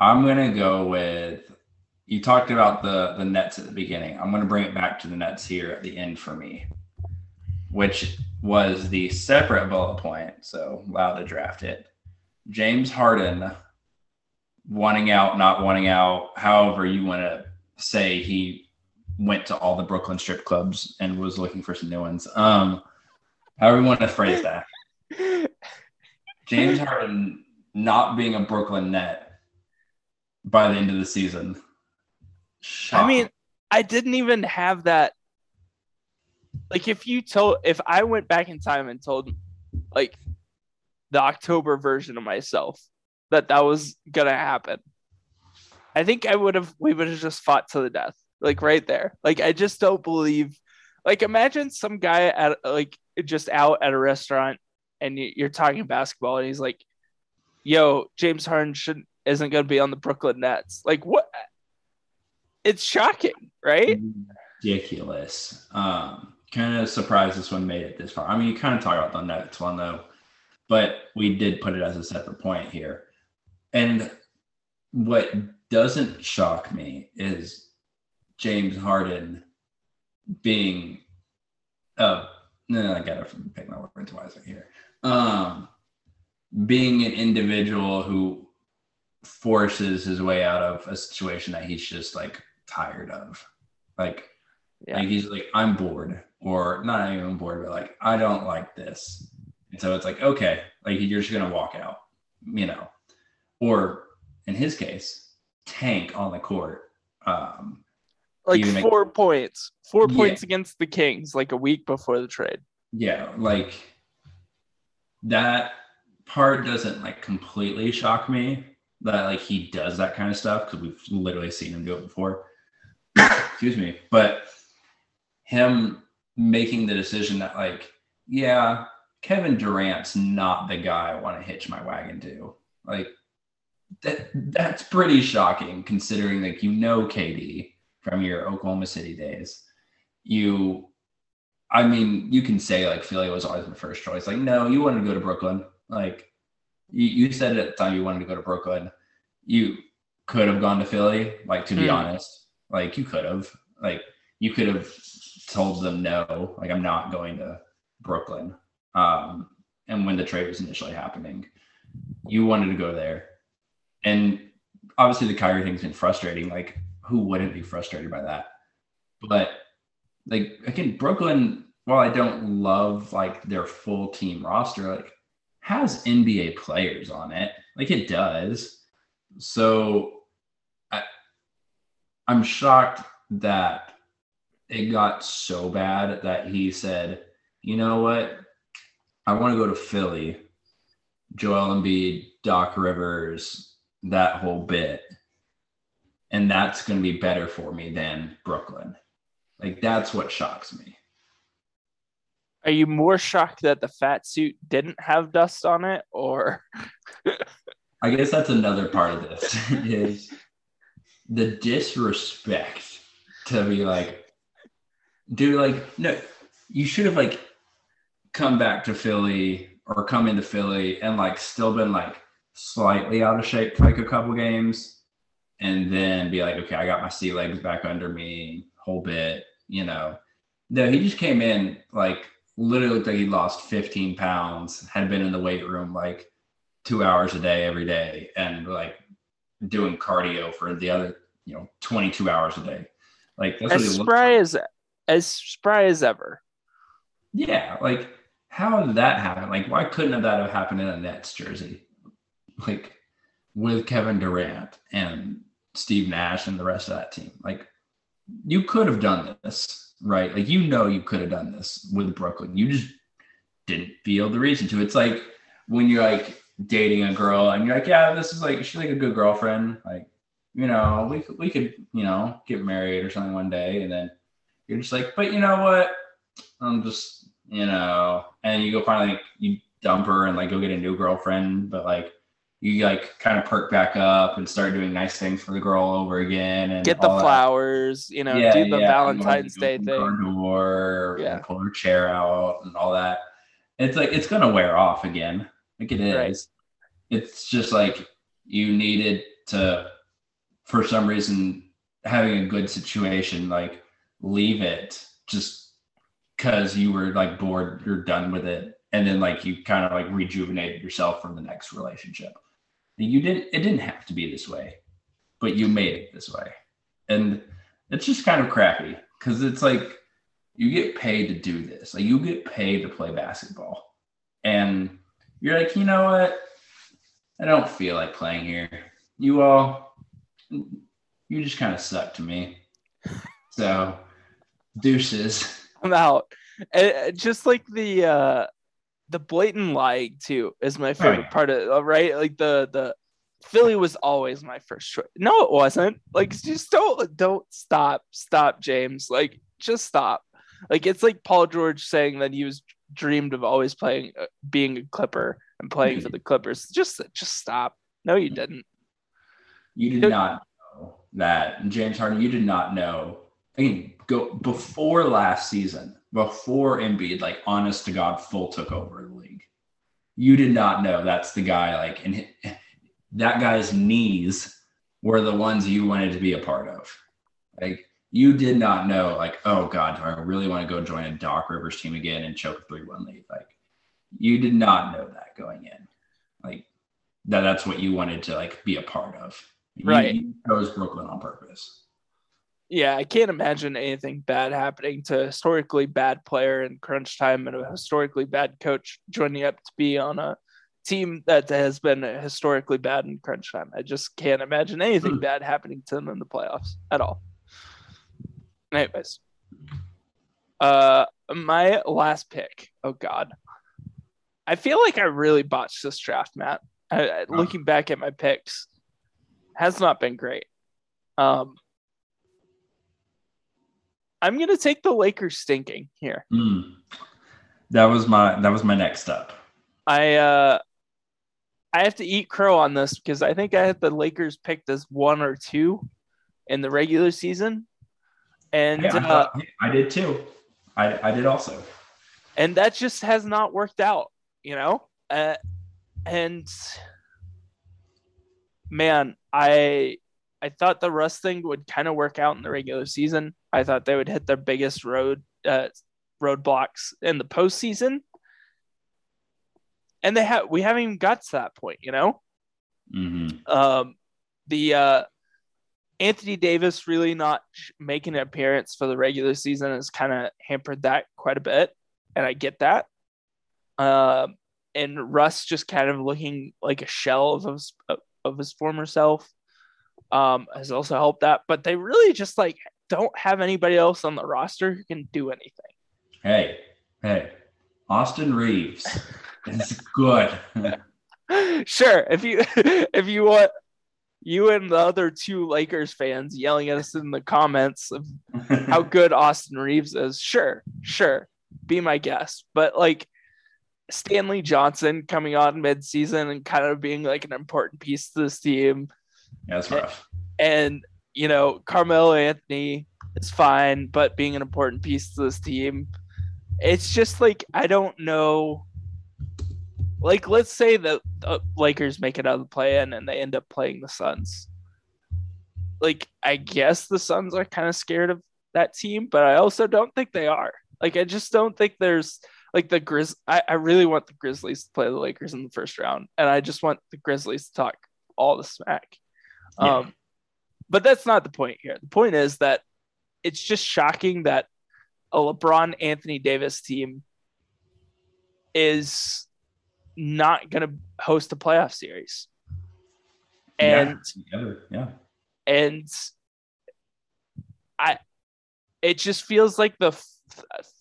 I'm gonna go with you talked about the the Nets at the beginning. I'm gonna bring it back to the Nets here at the end for me, which was the separate bullet point. So allowed to draft it. James Harden wanting out, not wanting out, however you want to say he went to all the Brooklyn strip clubs and was looking for some new ones. Um, however you want to phrase that. James Harden not being a Brooklyn net by the end of the season. I mean, I didn't even have that. Like, if you told, if I went back in time and told, like, the October version of myself that that was gonna happen, I think I would have. We would have just fought to the death, like right there. Like, I just don't believe. Like, imagine some guy at like just out at a restaurant and you're talking basketball, and he's like, "Yo, James Harden should isn't going to be on the Brooklyn Nets." Like, what? It's shocking, right? Ridiculous. Um, kind of surprised this one made it this far. I mean, you kind of talk about the Nets one though, but we did put it as a separate point here. And what doesn't shock me is James Harden being uh no, I gotta pick my words wisely here um, being an individual who forces his way out of a situation that he's just like tired of. Like, yeah. like he's like, I'm bored, or not even bored, but like, I don't like this. And so it's like, okay, like you're just gonna walk out, you know, or in his case, tank on the court. Um, like four make, points, four yeah. points against the Kings, like a week before the trade. Yeah, like that part doesn't like completely shock me that like he does that kind of stuff because we've literally seen him do it before. Excuse me, but him making the decision that like, yeah, Kevin Durant's not the guy I want to hitch my wagon to. Like that that's pretty shocking considering like you know KD from your Oklahoma City days. You I mean, you can say like Philly was always the first choice. Like, no, you wanted to go to Brooklyn. Like, you, you said at the time you wanted to go to Brooklyn. You could have gone to Philly. Like, to be mm. honest, like you could have. Like, you could have told them no. Like, I'm not going to Brooklyn. Um, and when the trade was initially happening, you wanted to go there. And obviously, the Kyrie thing's been frustrating. Like, who wouldn't be frustrated by that? But like again, Brooklyn, while I don't love like their full team roster, like has NBA players on it. Like it does. So I I'm shocked that it got so bad that he said, you know what? I want to go to Philly. Joel Embiid, Doc Rivers, that whole bit. And that's going to be better for me than Brooklyn. Like that's what shocks me. Are you more shocked that the fat suit didn't have dust on it or I guess that's another part of this is the disrespect to be like dude like no you should have like come back to Philly or come into Philly and like still been like slightly out of shape for like a couple games and then be like okay I got my sea legs back under me whole bit you know no he just came in like literally looked like he lost 15 pounds, had been in the weight room like two hours a day every day, and like doing cardio for the other, you know, 22 hours a day. Like that's as spry like. as as spry as ever. Yeah, like how did that happen? Like, why couldn't that have happened in a Nets jersey? Like with Kevin Durant and Steve Nash and the rest of that team. Like, you could have done this right? Like you know you could have done this with Brooklyn. You just didn't feel the reason to. It's like when you're like dating a girl and you're like, yeah, this is like she's like a good girlfriend. Like, you know, we could we could, you know, get married or something one day. And then you're just like, but you know what? I'm just, you know, and you go finally like you dump her and like go get a new girlfriend, but like you like kind of perk back up and start doing nice things for the girl over again and get the flowers, that. you know, yeah, do the yeah, Valentine's Day thing. Door, yeah. pull her chair out and all that. It's like it's gonna wear off again. Like it is. Right. It's just like you needed to for some reason having a good situation, like leave it just because you were like bored, you're done with it. And then like you kind of like rejuvenated yourself for the next relationship you didn't it didn't have to be this way but you made it this way. And it's just kind of crappy because it's like you get paid to do this. Like you get paid to play basketball. And you're like you know what? I don't feel like playing here. You all you just kind of suck to me. So deuces. I'm out. And just like the uh the blatant lying too is my favorite oh, yeah. part of uh, right. Like the the Philly was always my first choice. No, it wasn't. Like just don't don't stop stop James. Like just stop. Like it's like Paul George saying that he was dreamed of always playing uh, being a Clipper and playing for the Clippers. Just just stop. No, you didn't. You did not know that James Harden. You did not know. I mean, go before last season before Embiid, like honest to God, full took over the league. You did not know that's the guy, like, and that guy's knees were the ones you wanted to be a part of. Like, you did not know, like, oh God, do I really want to go join a Doc Rivers team again and choke a 3 1 lead? Like, you did not know that going in. Like, that that's what you wanted to, like, be a part of. Right. You, you chose Brooklyn on purpose yeah, I can't imagine anything bad happening to a historically bad player in crunch time and a historically bad coach joining up to be on a team that has been historically bad in crunch time. I just can't imagine anything hmm. bad happening to them in the playoffs at all. Anyways, uh, my last pick. Oh God, I feel like I really botched this draft, Matt. I, looking back at my picks, has not been great. Um, I'm gonna take the Lakers stinking here. Mm. That was my that was my next step. I uh I have to eat crow on this because I think I had the Lakers picked as one or two in the regular season. And hey, I, uh, I, did too. I, I did also. And that just has not worked out, you know? Uh, and man, I I thought the Russ thing would kind of work out in the regular season. I thought they would hit their biggest road uh, roadblocks in the postseason, and they have we haven't even got to that point, you know. Mm-hmm. Um, the uh, Anthony Davis really not making an appearance for the regular season has kind of hampered that quite a bit, and I get that. Um, and Russ just kind of looking like a shell of his of his former self um, has also helped that. But they really just like don't have anybody else on the roster who can do anything. Hey, hey, Austin Reaves is good. sure, if you if you want you and the other two Lakers fans yelling at us in the comments of how good Austin Reaves is, sure, sure, be my guest. But like Stanley Johnson coming on mid-season and kind of being like an important piece to this team. Yeah, that's rough. And, and you know, Carmelo Anthony is fine, but being an important piece to this team, it's just like I don't know. Like, let's say that the Lakers make it out of the play-in and they end up playing the Suns. Like, I guess the Suns are kind of scared of that team, but I also don't think they are. Like, I just don't think there's like the Grizz. I, I really want the Grizzlies to play the Lakers in the first round, and I just want the Grizzlies to talk all the smack. Yeah. Um, but that's not the point here. The point is that it's just shocking that a LeBron Anthony Davis team is not going to host a playoff series. And yeah, yeah. And I it just feels like the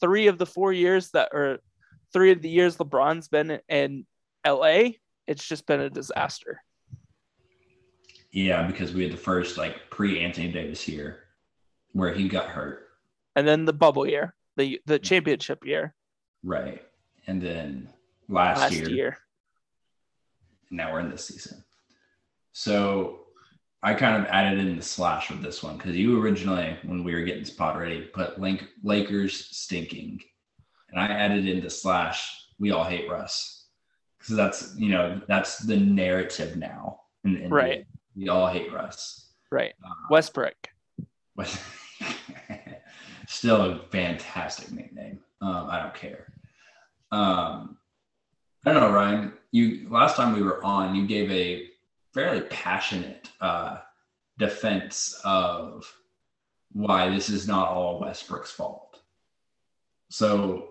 three of the four years that or three of the years LeBron's been in LA, it's just been a disaster. Yeah, because we had the first like pre Anthony Davis year where he got hurt. And then the bubble year, the the championship year. Right. And then last, last year, year. now we're in this season. So I kind of added in the slash with this one because you originally, when we were getting spot ready, put Link Lakers stinking, and I added in the slash. We all hate Russ because that's you know that's the narrative now. In, in right. We all hate Russ. Right. Uh, Westbrook. Still a fantastic nickname. Um, I don't care. Um, I don't know, Ryan. You last time we were on, you gave a fairly passionate uh, defense of why this is not all Westbrook's fault. So,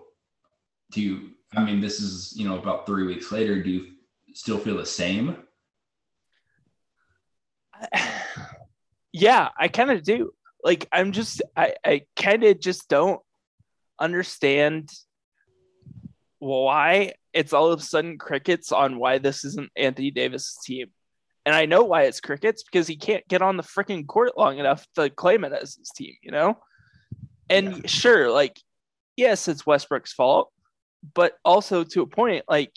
do you? I mean, this is you know about three weeks later. Do you still feel the same? Yeah, I kind of do. Like, I'm just, I, I kind of just don't understand why it's all of a sudden crickets on why this isn't Anthony Davis' team. And I know why it's crickets because he can't get on the freaking court long enough to claim it as his team, you know? And yeah. sure, like, yes, it's Westbrook's fault, but also to a point, like,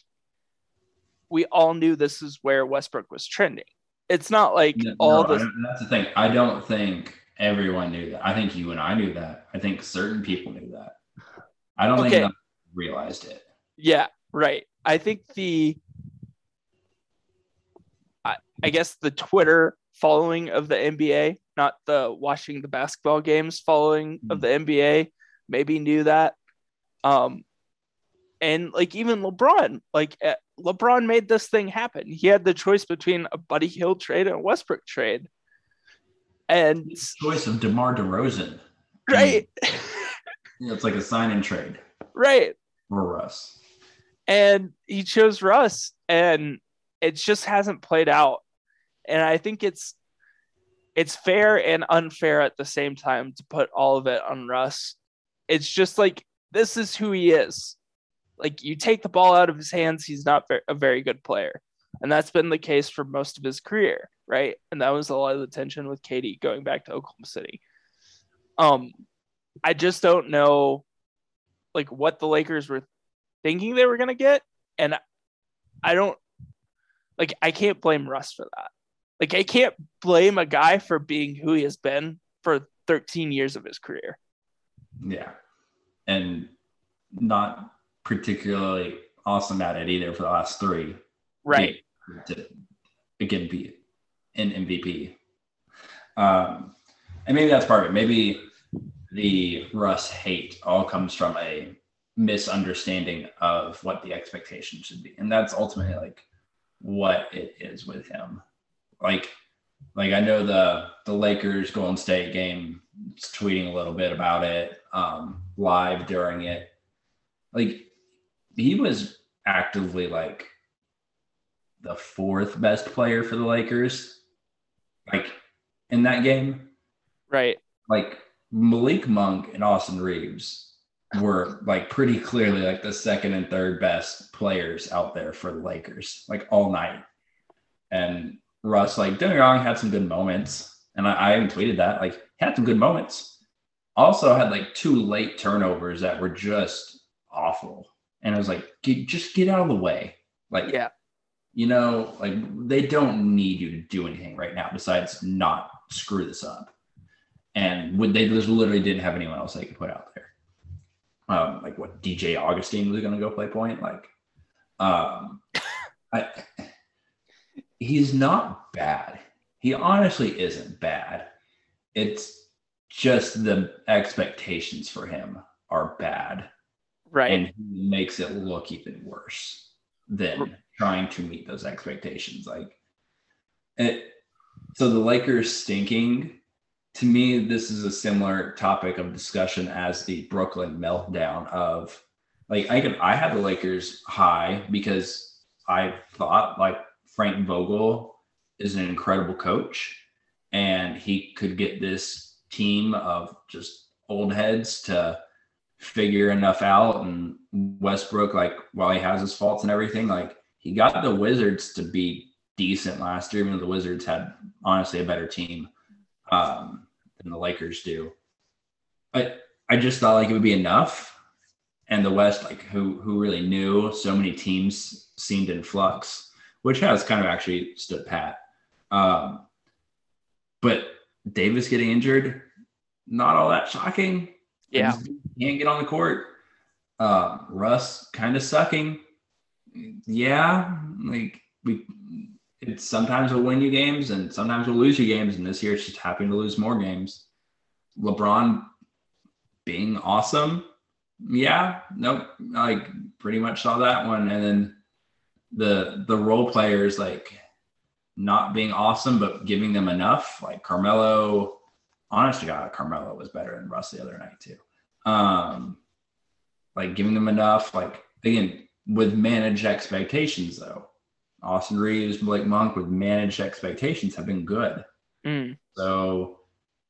we all knew this is where Westbrook was trending. It's not like no, all no, this. That's the thing. I don't think everyone knew that. I think you and I knew that. I think certain people knew that. I don't okay. think realized it. Yeah, right. I think the I guess the Twitter following of the NBA, not the watching the basketball games following mm-hmm. of the NBA, maybe knew that. Um, and like even LeBron, like uh, LeBron made this thing happen. He had the choice between a Buddy Hield trade and a Westbrook trade, and choice of DeMar DeRozan, right? yeah, it's like a sign and trade, right? For Russ, and he chose Russ, and it just hasn't played out and I think it's it's fair and unfair at the same time to put all of it on Russ. It's just like this is who he is. Like you take the ball out of his hands, he's not a very good player. And that's been the case for most of his career, right? And that was a lot of the tension with KD going back to Oklahoma City. Um I just don't know like what the Lakers were thinking they were going to get and I don't like I can't blame Russ for that. Like I can't blame a guy for being who he has been for 13 years of his career. Yeah. And not particularly awesome at it either for the last three. Right. To, again be an MVP. Um, and maybe that's part of it. Maybe the Russ hate all comes from a misunderstanding of what the expectation should be. And that's ultimately like what it is with him like Like I know the the Lakers Golden State game tweeting a little bit about it um, live during it. Like he was actively like the fourth best player for the Lakers, like in that game. Right. Like Malik Monk and Austin Reaves were like pretty clearly like the second and third best players out there for the Lakers, like all night. And Russ, like, don't get wrong, had some good moments. And I, I even tweeted that, like, had some good moments. Also had like two late turnovers that were just awful. And I was like, just get out of the way. Like, Yeah. you know, like they don't need you to do anything right now besides not screw this up. And would they just literally didn't have anyone else they could put out there. Um, like what DJ Augustin was gonna go play point. Like um I he's not bad. He honestly isn't bad. It's just the expectations for him are bad Right. and he makes it look even worse than trying to meet those expectations. Like it, so the Lakers stinking. To me, this is a similar topic of discussion as the Brooklyn meltdown of like I could I had the Lakers high because I thought like Frank Vogel is an incredible coach and he could get this team of just old heads to figure enough out and Westbrook like while he has his faults and everything like he got the Wizards to be decent last year even though the Wizards had honestly a better team um, than the Lakers do. I I just thought like it would be enough and the West like who who really knew so many teams seemed in flux which has kind of actually stood pat. Um, but Davis getting injured not all that shocking. Yeah. Can't get on the court. Uh, Russ kind of sucking. Yeah, like we, it's sometimes we'll win you games and sometimes we'll lose you games. And this year it's just happening to lose more games. LeBron being awesome. Yeah, nope. Like pretty much saw that one. And then the the role players like not being awesome but giving them enough. Like Carmelo, honest to God, Carmelo was better than Russ the other night too. Um, like giving them enough, like again, with managed expectations though. Austin Reaves, Blake Monk with managed expectations have been good. Mm. So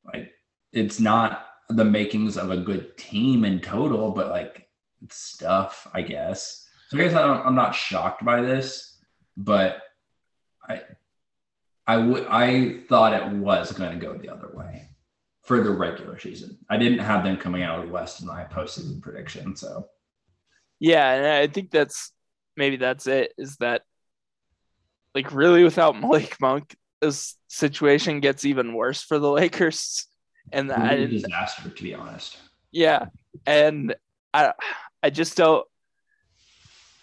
like it's not the makings of a good team in total, but like it's stuff, I guess. So I guess I don't, I'm not shocked by this, but I I would I thought it was going to go the other way for the regular season. I didn't have them coming out of the West in my postseason prediction. So Yeah, and I think that's maybe that's it. Is that like really without Malik Monk, this situation gets even worse for the Lakers. And I really didn't, disaster to be honest. yeah, and I I just don't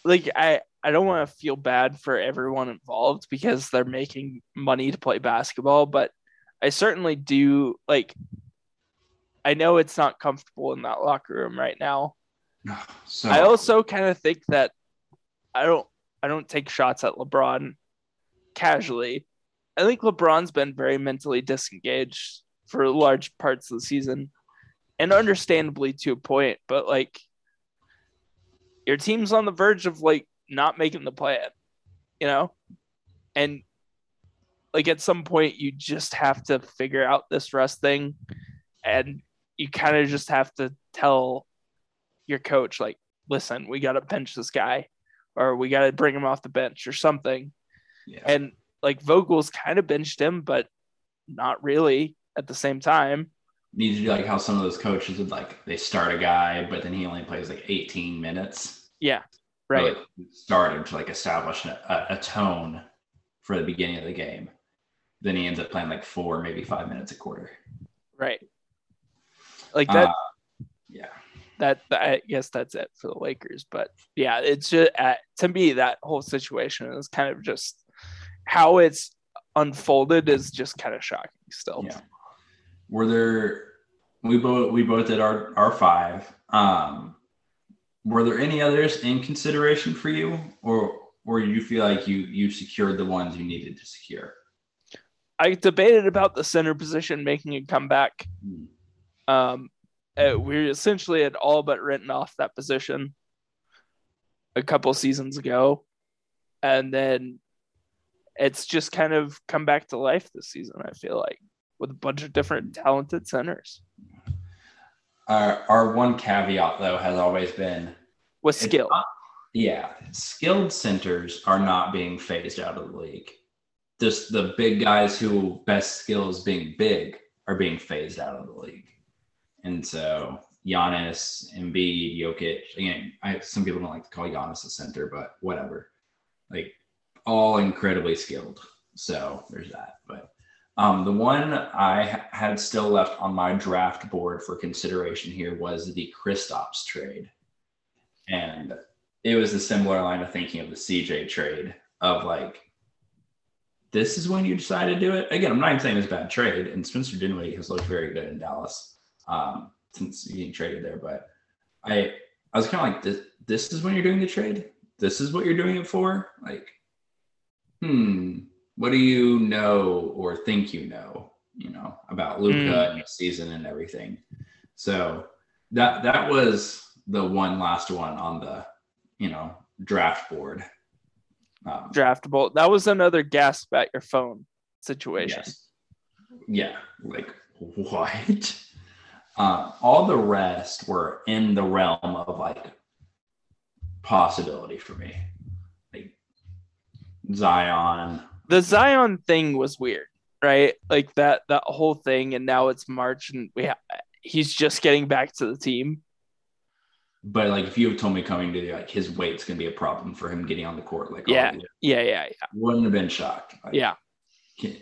like I I don't want to feel bad for everyone involved because they're making money to play basketball, but I certainly do like I know it's not comfortable in that locker room right now. So I also kind of think that I don't I don't take shots at LeBron casually. I think LeBron's been very mentally disengaged for large parts of the season. And understandably to a point, but like your team's on the verge of like not making the play you know? And like at some point you just have to figure out this rest thing and you kind of just have to tell your coach like listen we got to bench this guy or we got to bring him off the bench or something yeah. and like vogel's kind of benched him but not really at the same time needs to be like how some of those coaches would like they start a guy, but then he only plays like 18 minutes. yeah right like, start him to like establish a, a tone for the beginning of the game. Then he ends up playing like four, maybe five minutes a quarter. right like that Uh, yeah. that, I guess that's it for the Lakers. But yeah, it's just uh, to me that whole situation is kind of just how it's unfolded is just kind of shocking still. Yeah. Were there we both we both did our our five. Um were there any others in consideration for you or or you feel like you you secured the ones you needed to secure? I debated about the center position making a comeback. Hmm. Um, uh, we essentially had all but written off that position a couple seasons ago, and then it's just kind of come back to life this season. I feel like with a bunch of different talented centers Our our one caveat though has always been with skill. not- yeah, skilled centers are not being phased out of the league. Just the big guys who best skills being big are being phased out of the league. And so Giannis, Embiid, Jokic, again, I some people don't like to call Giannis a center, but whatever. Like all incredibly skilled. So there's that. But um, the one I ha- had still left on my draft board for consideration here was the Kristaps trade. And it was a similar line of thinking of the CJ trade of like, this is when you decide to do it. Again, I'm not even saying it's a bad trade, and Spencer Dinwiddie has looked very good in Dallas um, since getting traded there. But I, I was kind of like, this, this is when you're doing the trade. This is what you're doing it for. Like, hmm, what do you know or think you know? You know about Luka and the season and everything. So that that was the one last one on the you know draft board. Um, Draftable. That was another gasp at your phone situation. Yes. Yeah, like what? Uh, all the rest were in the realm of like possibility for me. Like Zion. The Zion thing was weird, right? Like that that whole thing, and now it's March, and we ha- he's just getting back to the team. But like if you have told me coming to the, like his weight's gonna be a problem for him getting on the court, like Yeah. Yeah, yeah, yeah, wouldn't have been shocked. Like, yeah. can-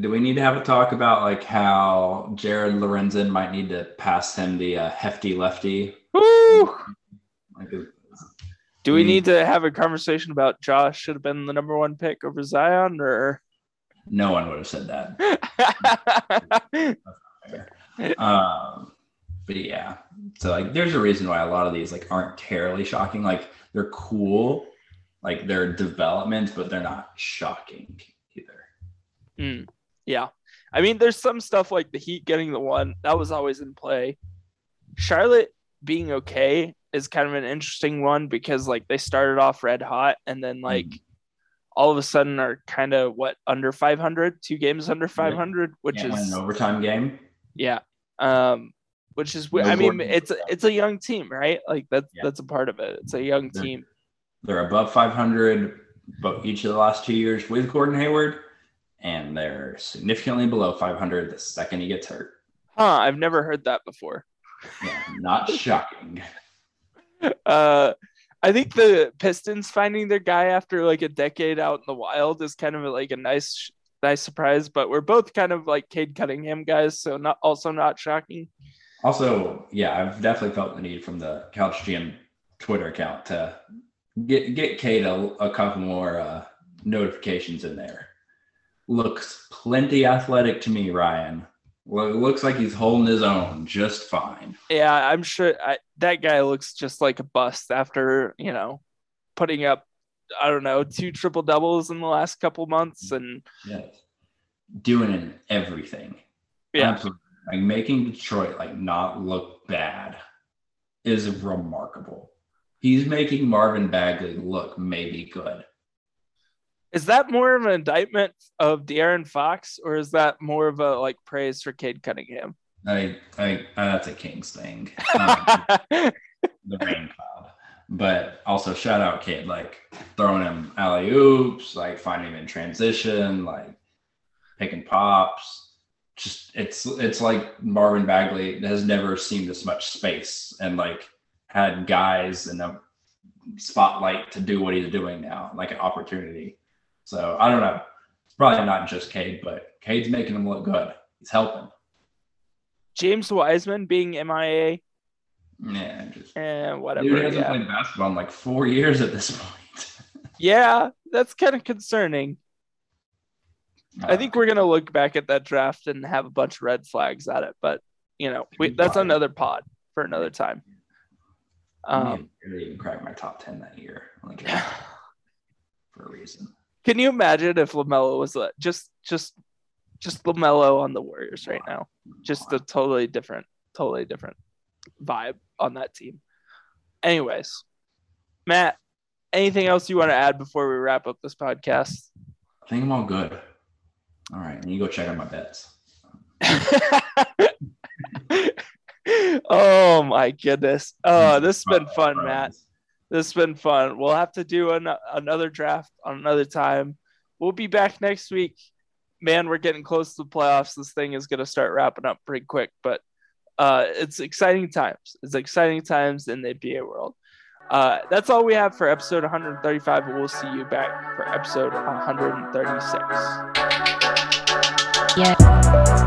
do we need to have a talk about like how Jared Lorenzen might need to pass him the uh, hefty lefty? Woo! Like, Do we Mm. need to have a conversation about Josh should have been the number one pick over Zion, or? no one would have said that. um, but yeah, so like, there's a reason why a lot of these like aren't terribly shocking. Like they're cool, like they're development, but they're not shocking either. Mm, yeah. I mean, there's some stuff like the Heat getting the one that was always in play. Charlotte being okay is kind of an interesting one because like they started off red hot and then like Mhm. all of a sudden are kind of what under 500, two games under 500, which Can't is an overtime game. yeah. Um, which is No I mean Gordon. it's a, it's a young team, right? Like that's Yeah. that's a part of it. It's a young They're- team. They're above 500, but each of the last two years with Gordon Hayward, and they're significantly below 500 the second he gets hurt. Huh, I've never heard that before. Yeah, not shocking. Uh, I think the Pistons finding their guy after like a decade out in the wild is kind of like a nice, nice surprise. But we're both kind of like Cade Cunningham guys, so not also not shocking. Also, yeah, I've definitely felt the need from the Couch GM Twitter account to get get Cade a, a couple more uh, notifications in there. Looks plenty athletic to me, Ryan. Well, it looks like he's holding his own just fine. Yeah, I'm sure I, that guy looks just like a bust after you know putting up I don't know two triple doubles in the last couple months, and Yes. Doing everything. yeah, Absolutely. Like making Detroit like not look bad is remarkable. He's making Marvin Bagley look maybe good. is that more of an indictment of De'Aaron Fox, or is that more of a like praise for Cade Cunningham? I, I, that's a Kings thing. Um, the rain cloud. But also shout out kid, like throwing him alley oops, like finding him in transition, like picking pops. Just it's it's like Marvin Bagley has never seen this much space and like had guys in the spotlight to do what he's doing now, like an opportunity. So I don't know. It's probably not just Cade, but Cade's making him look good. He's helping. James Wiseman being MIA Yeah, just and whatever. Dude hasn't yeah. played basketball in like four years at this point. yeah, that's kind of concerning. I think we're gonna look back at that draft and have a bunch of red flags at it, but you know, we, that's another pod for another time. um, Um, really even cracked my top ten that year draft for a reason. can you imagine if LaMelo was uh, just just just LaMelo on the Warriors right now. Just a totally different, totally different vibe on that team. Anyways, Matt, anything else you want to add before we wrap up this podcast? I think I'm all good. All right, and you go check out my bets. oh my goodness. Oh, this has been fun, Matt. This has been fun. We'll have to do an- another draft on another time. We'll be back next week. Man, we're getting close to the playoffs. This thing is going to start wrapping up pretty quick, but uh, it's exciting times. It's exciting times in the NBA world. Uh, that's all we have for episode 135. We'll see you back for episode 136. Yeah.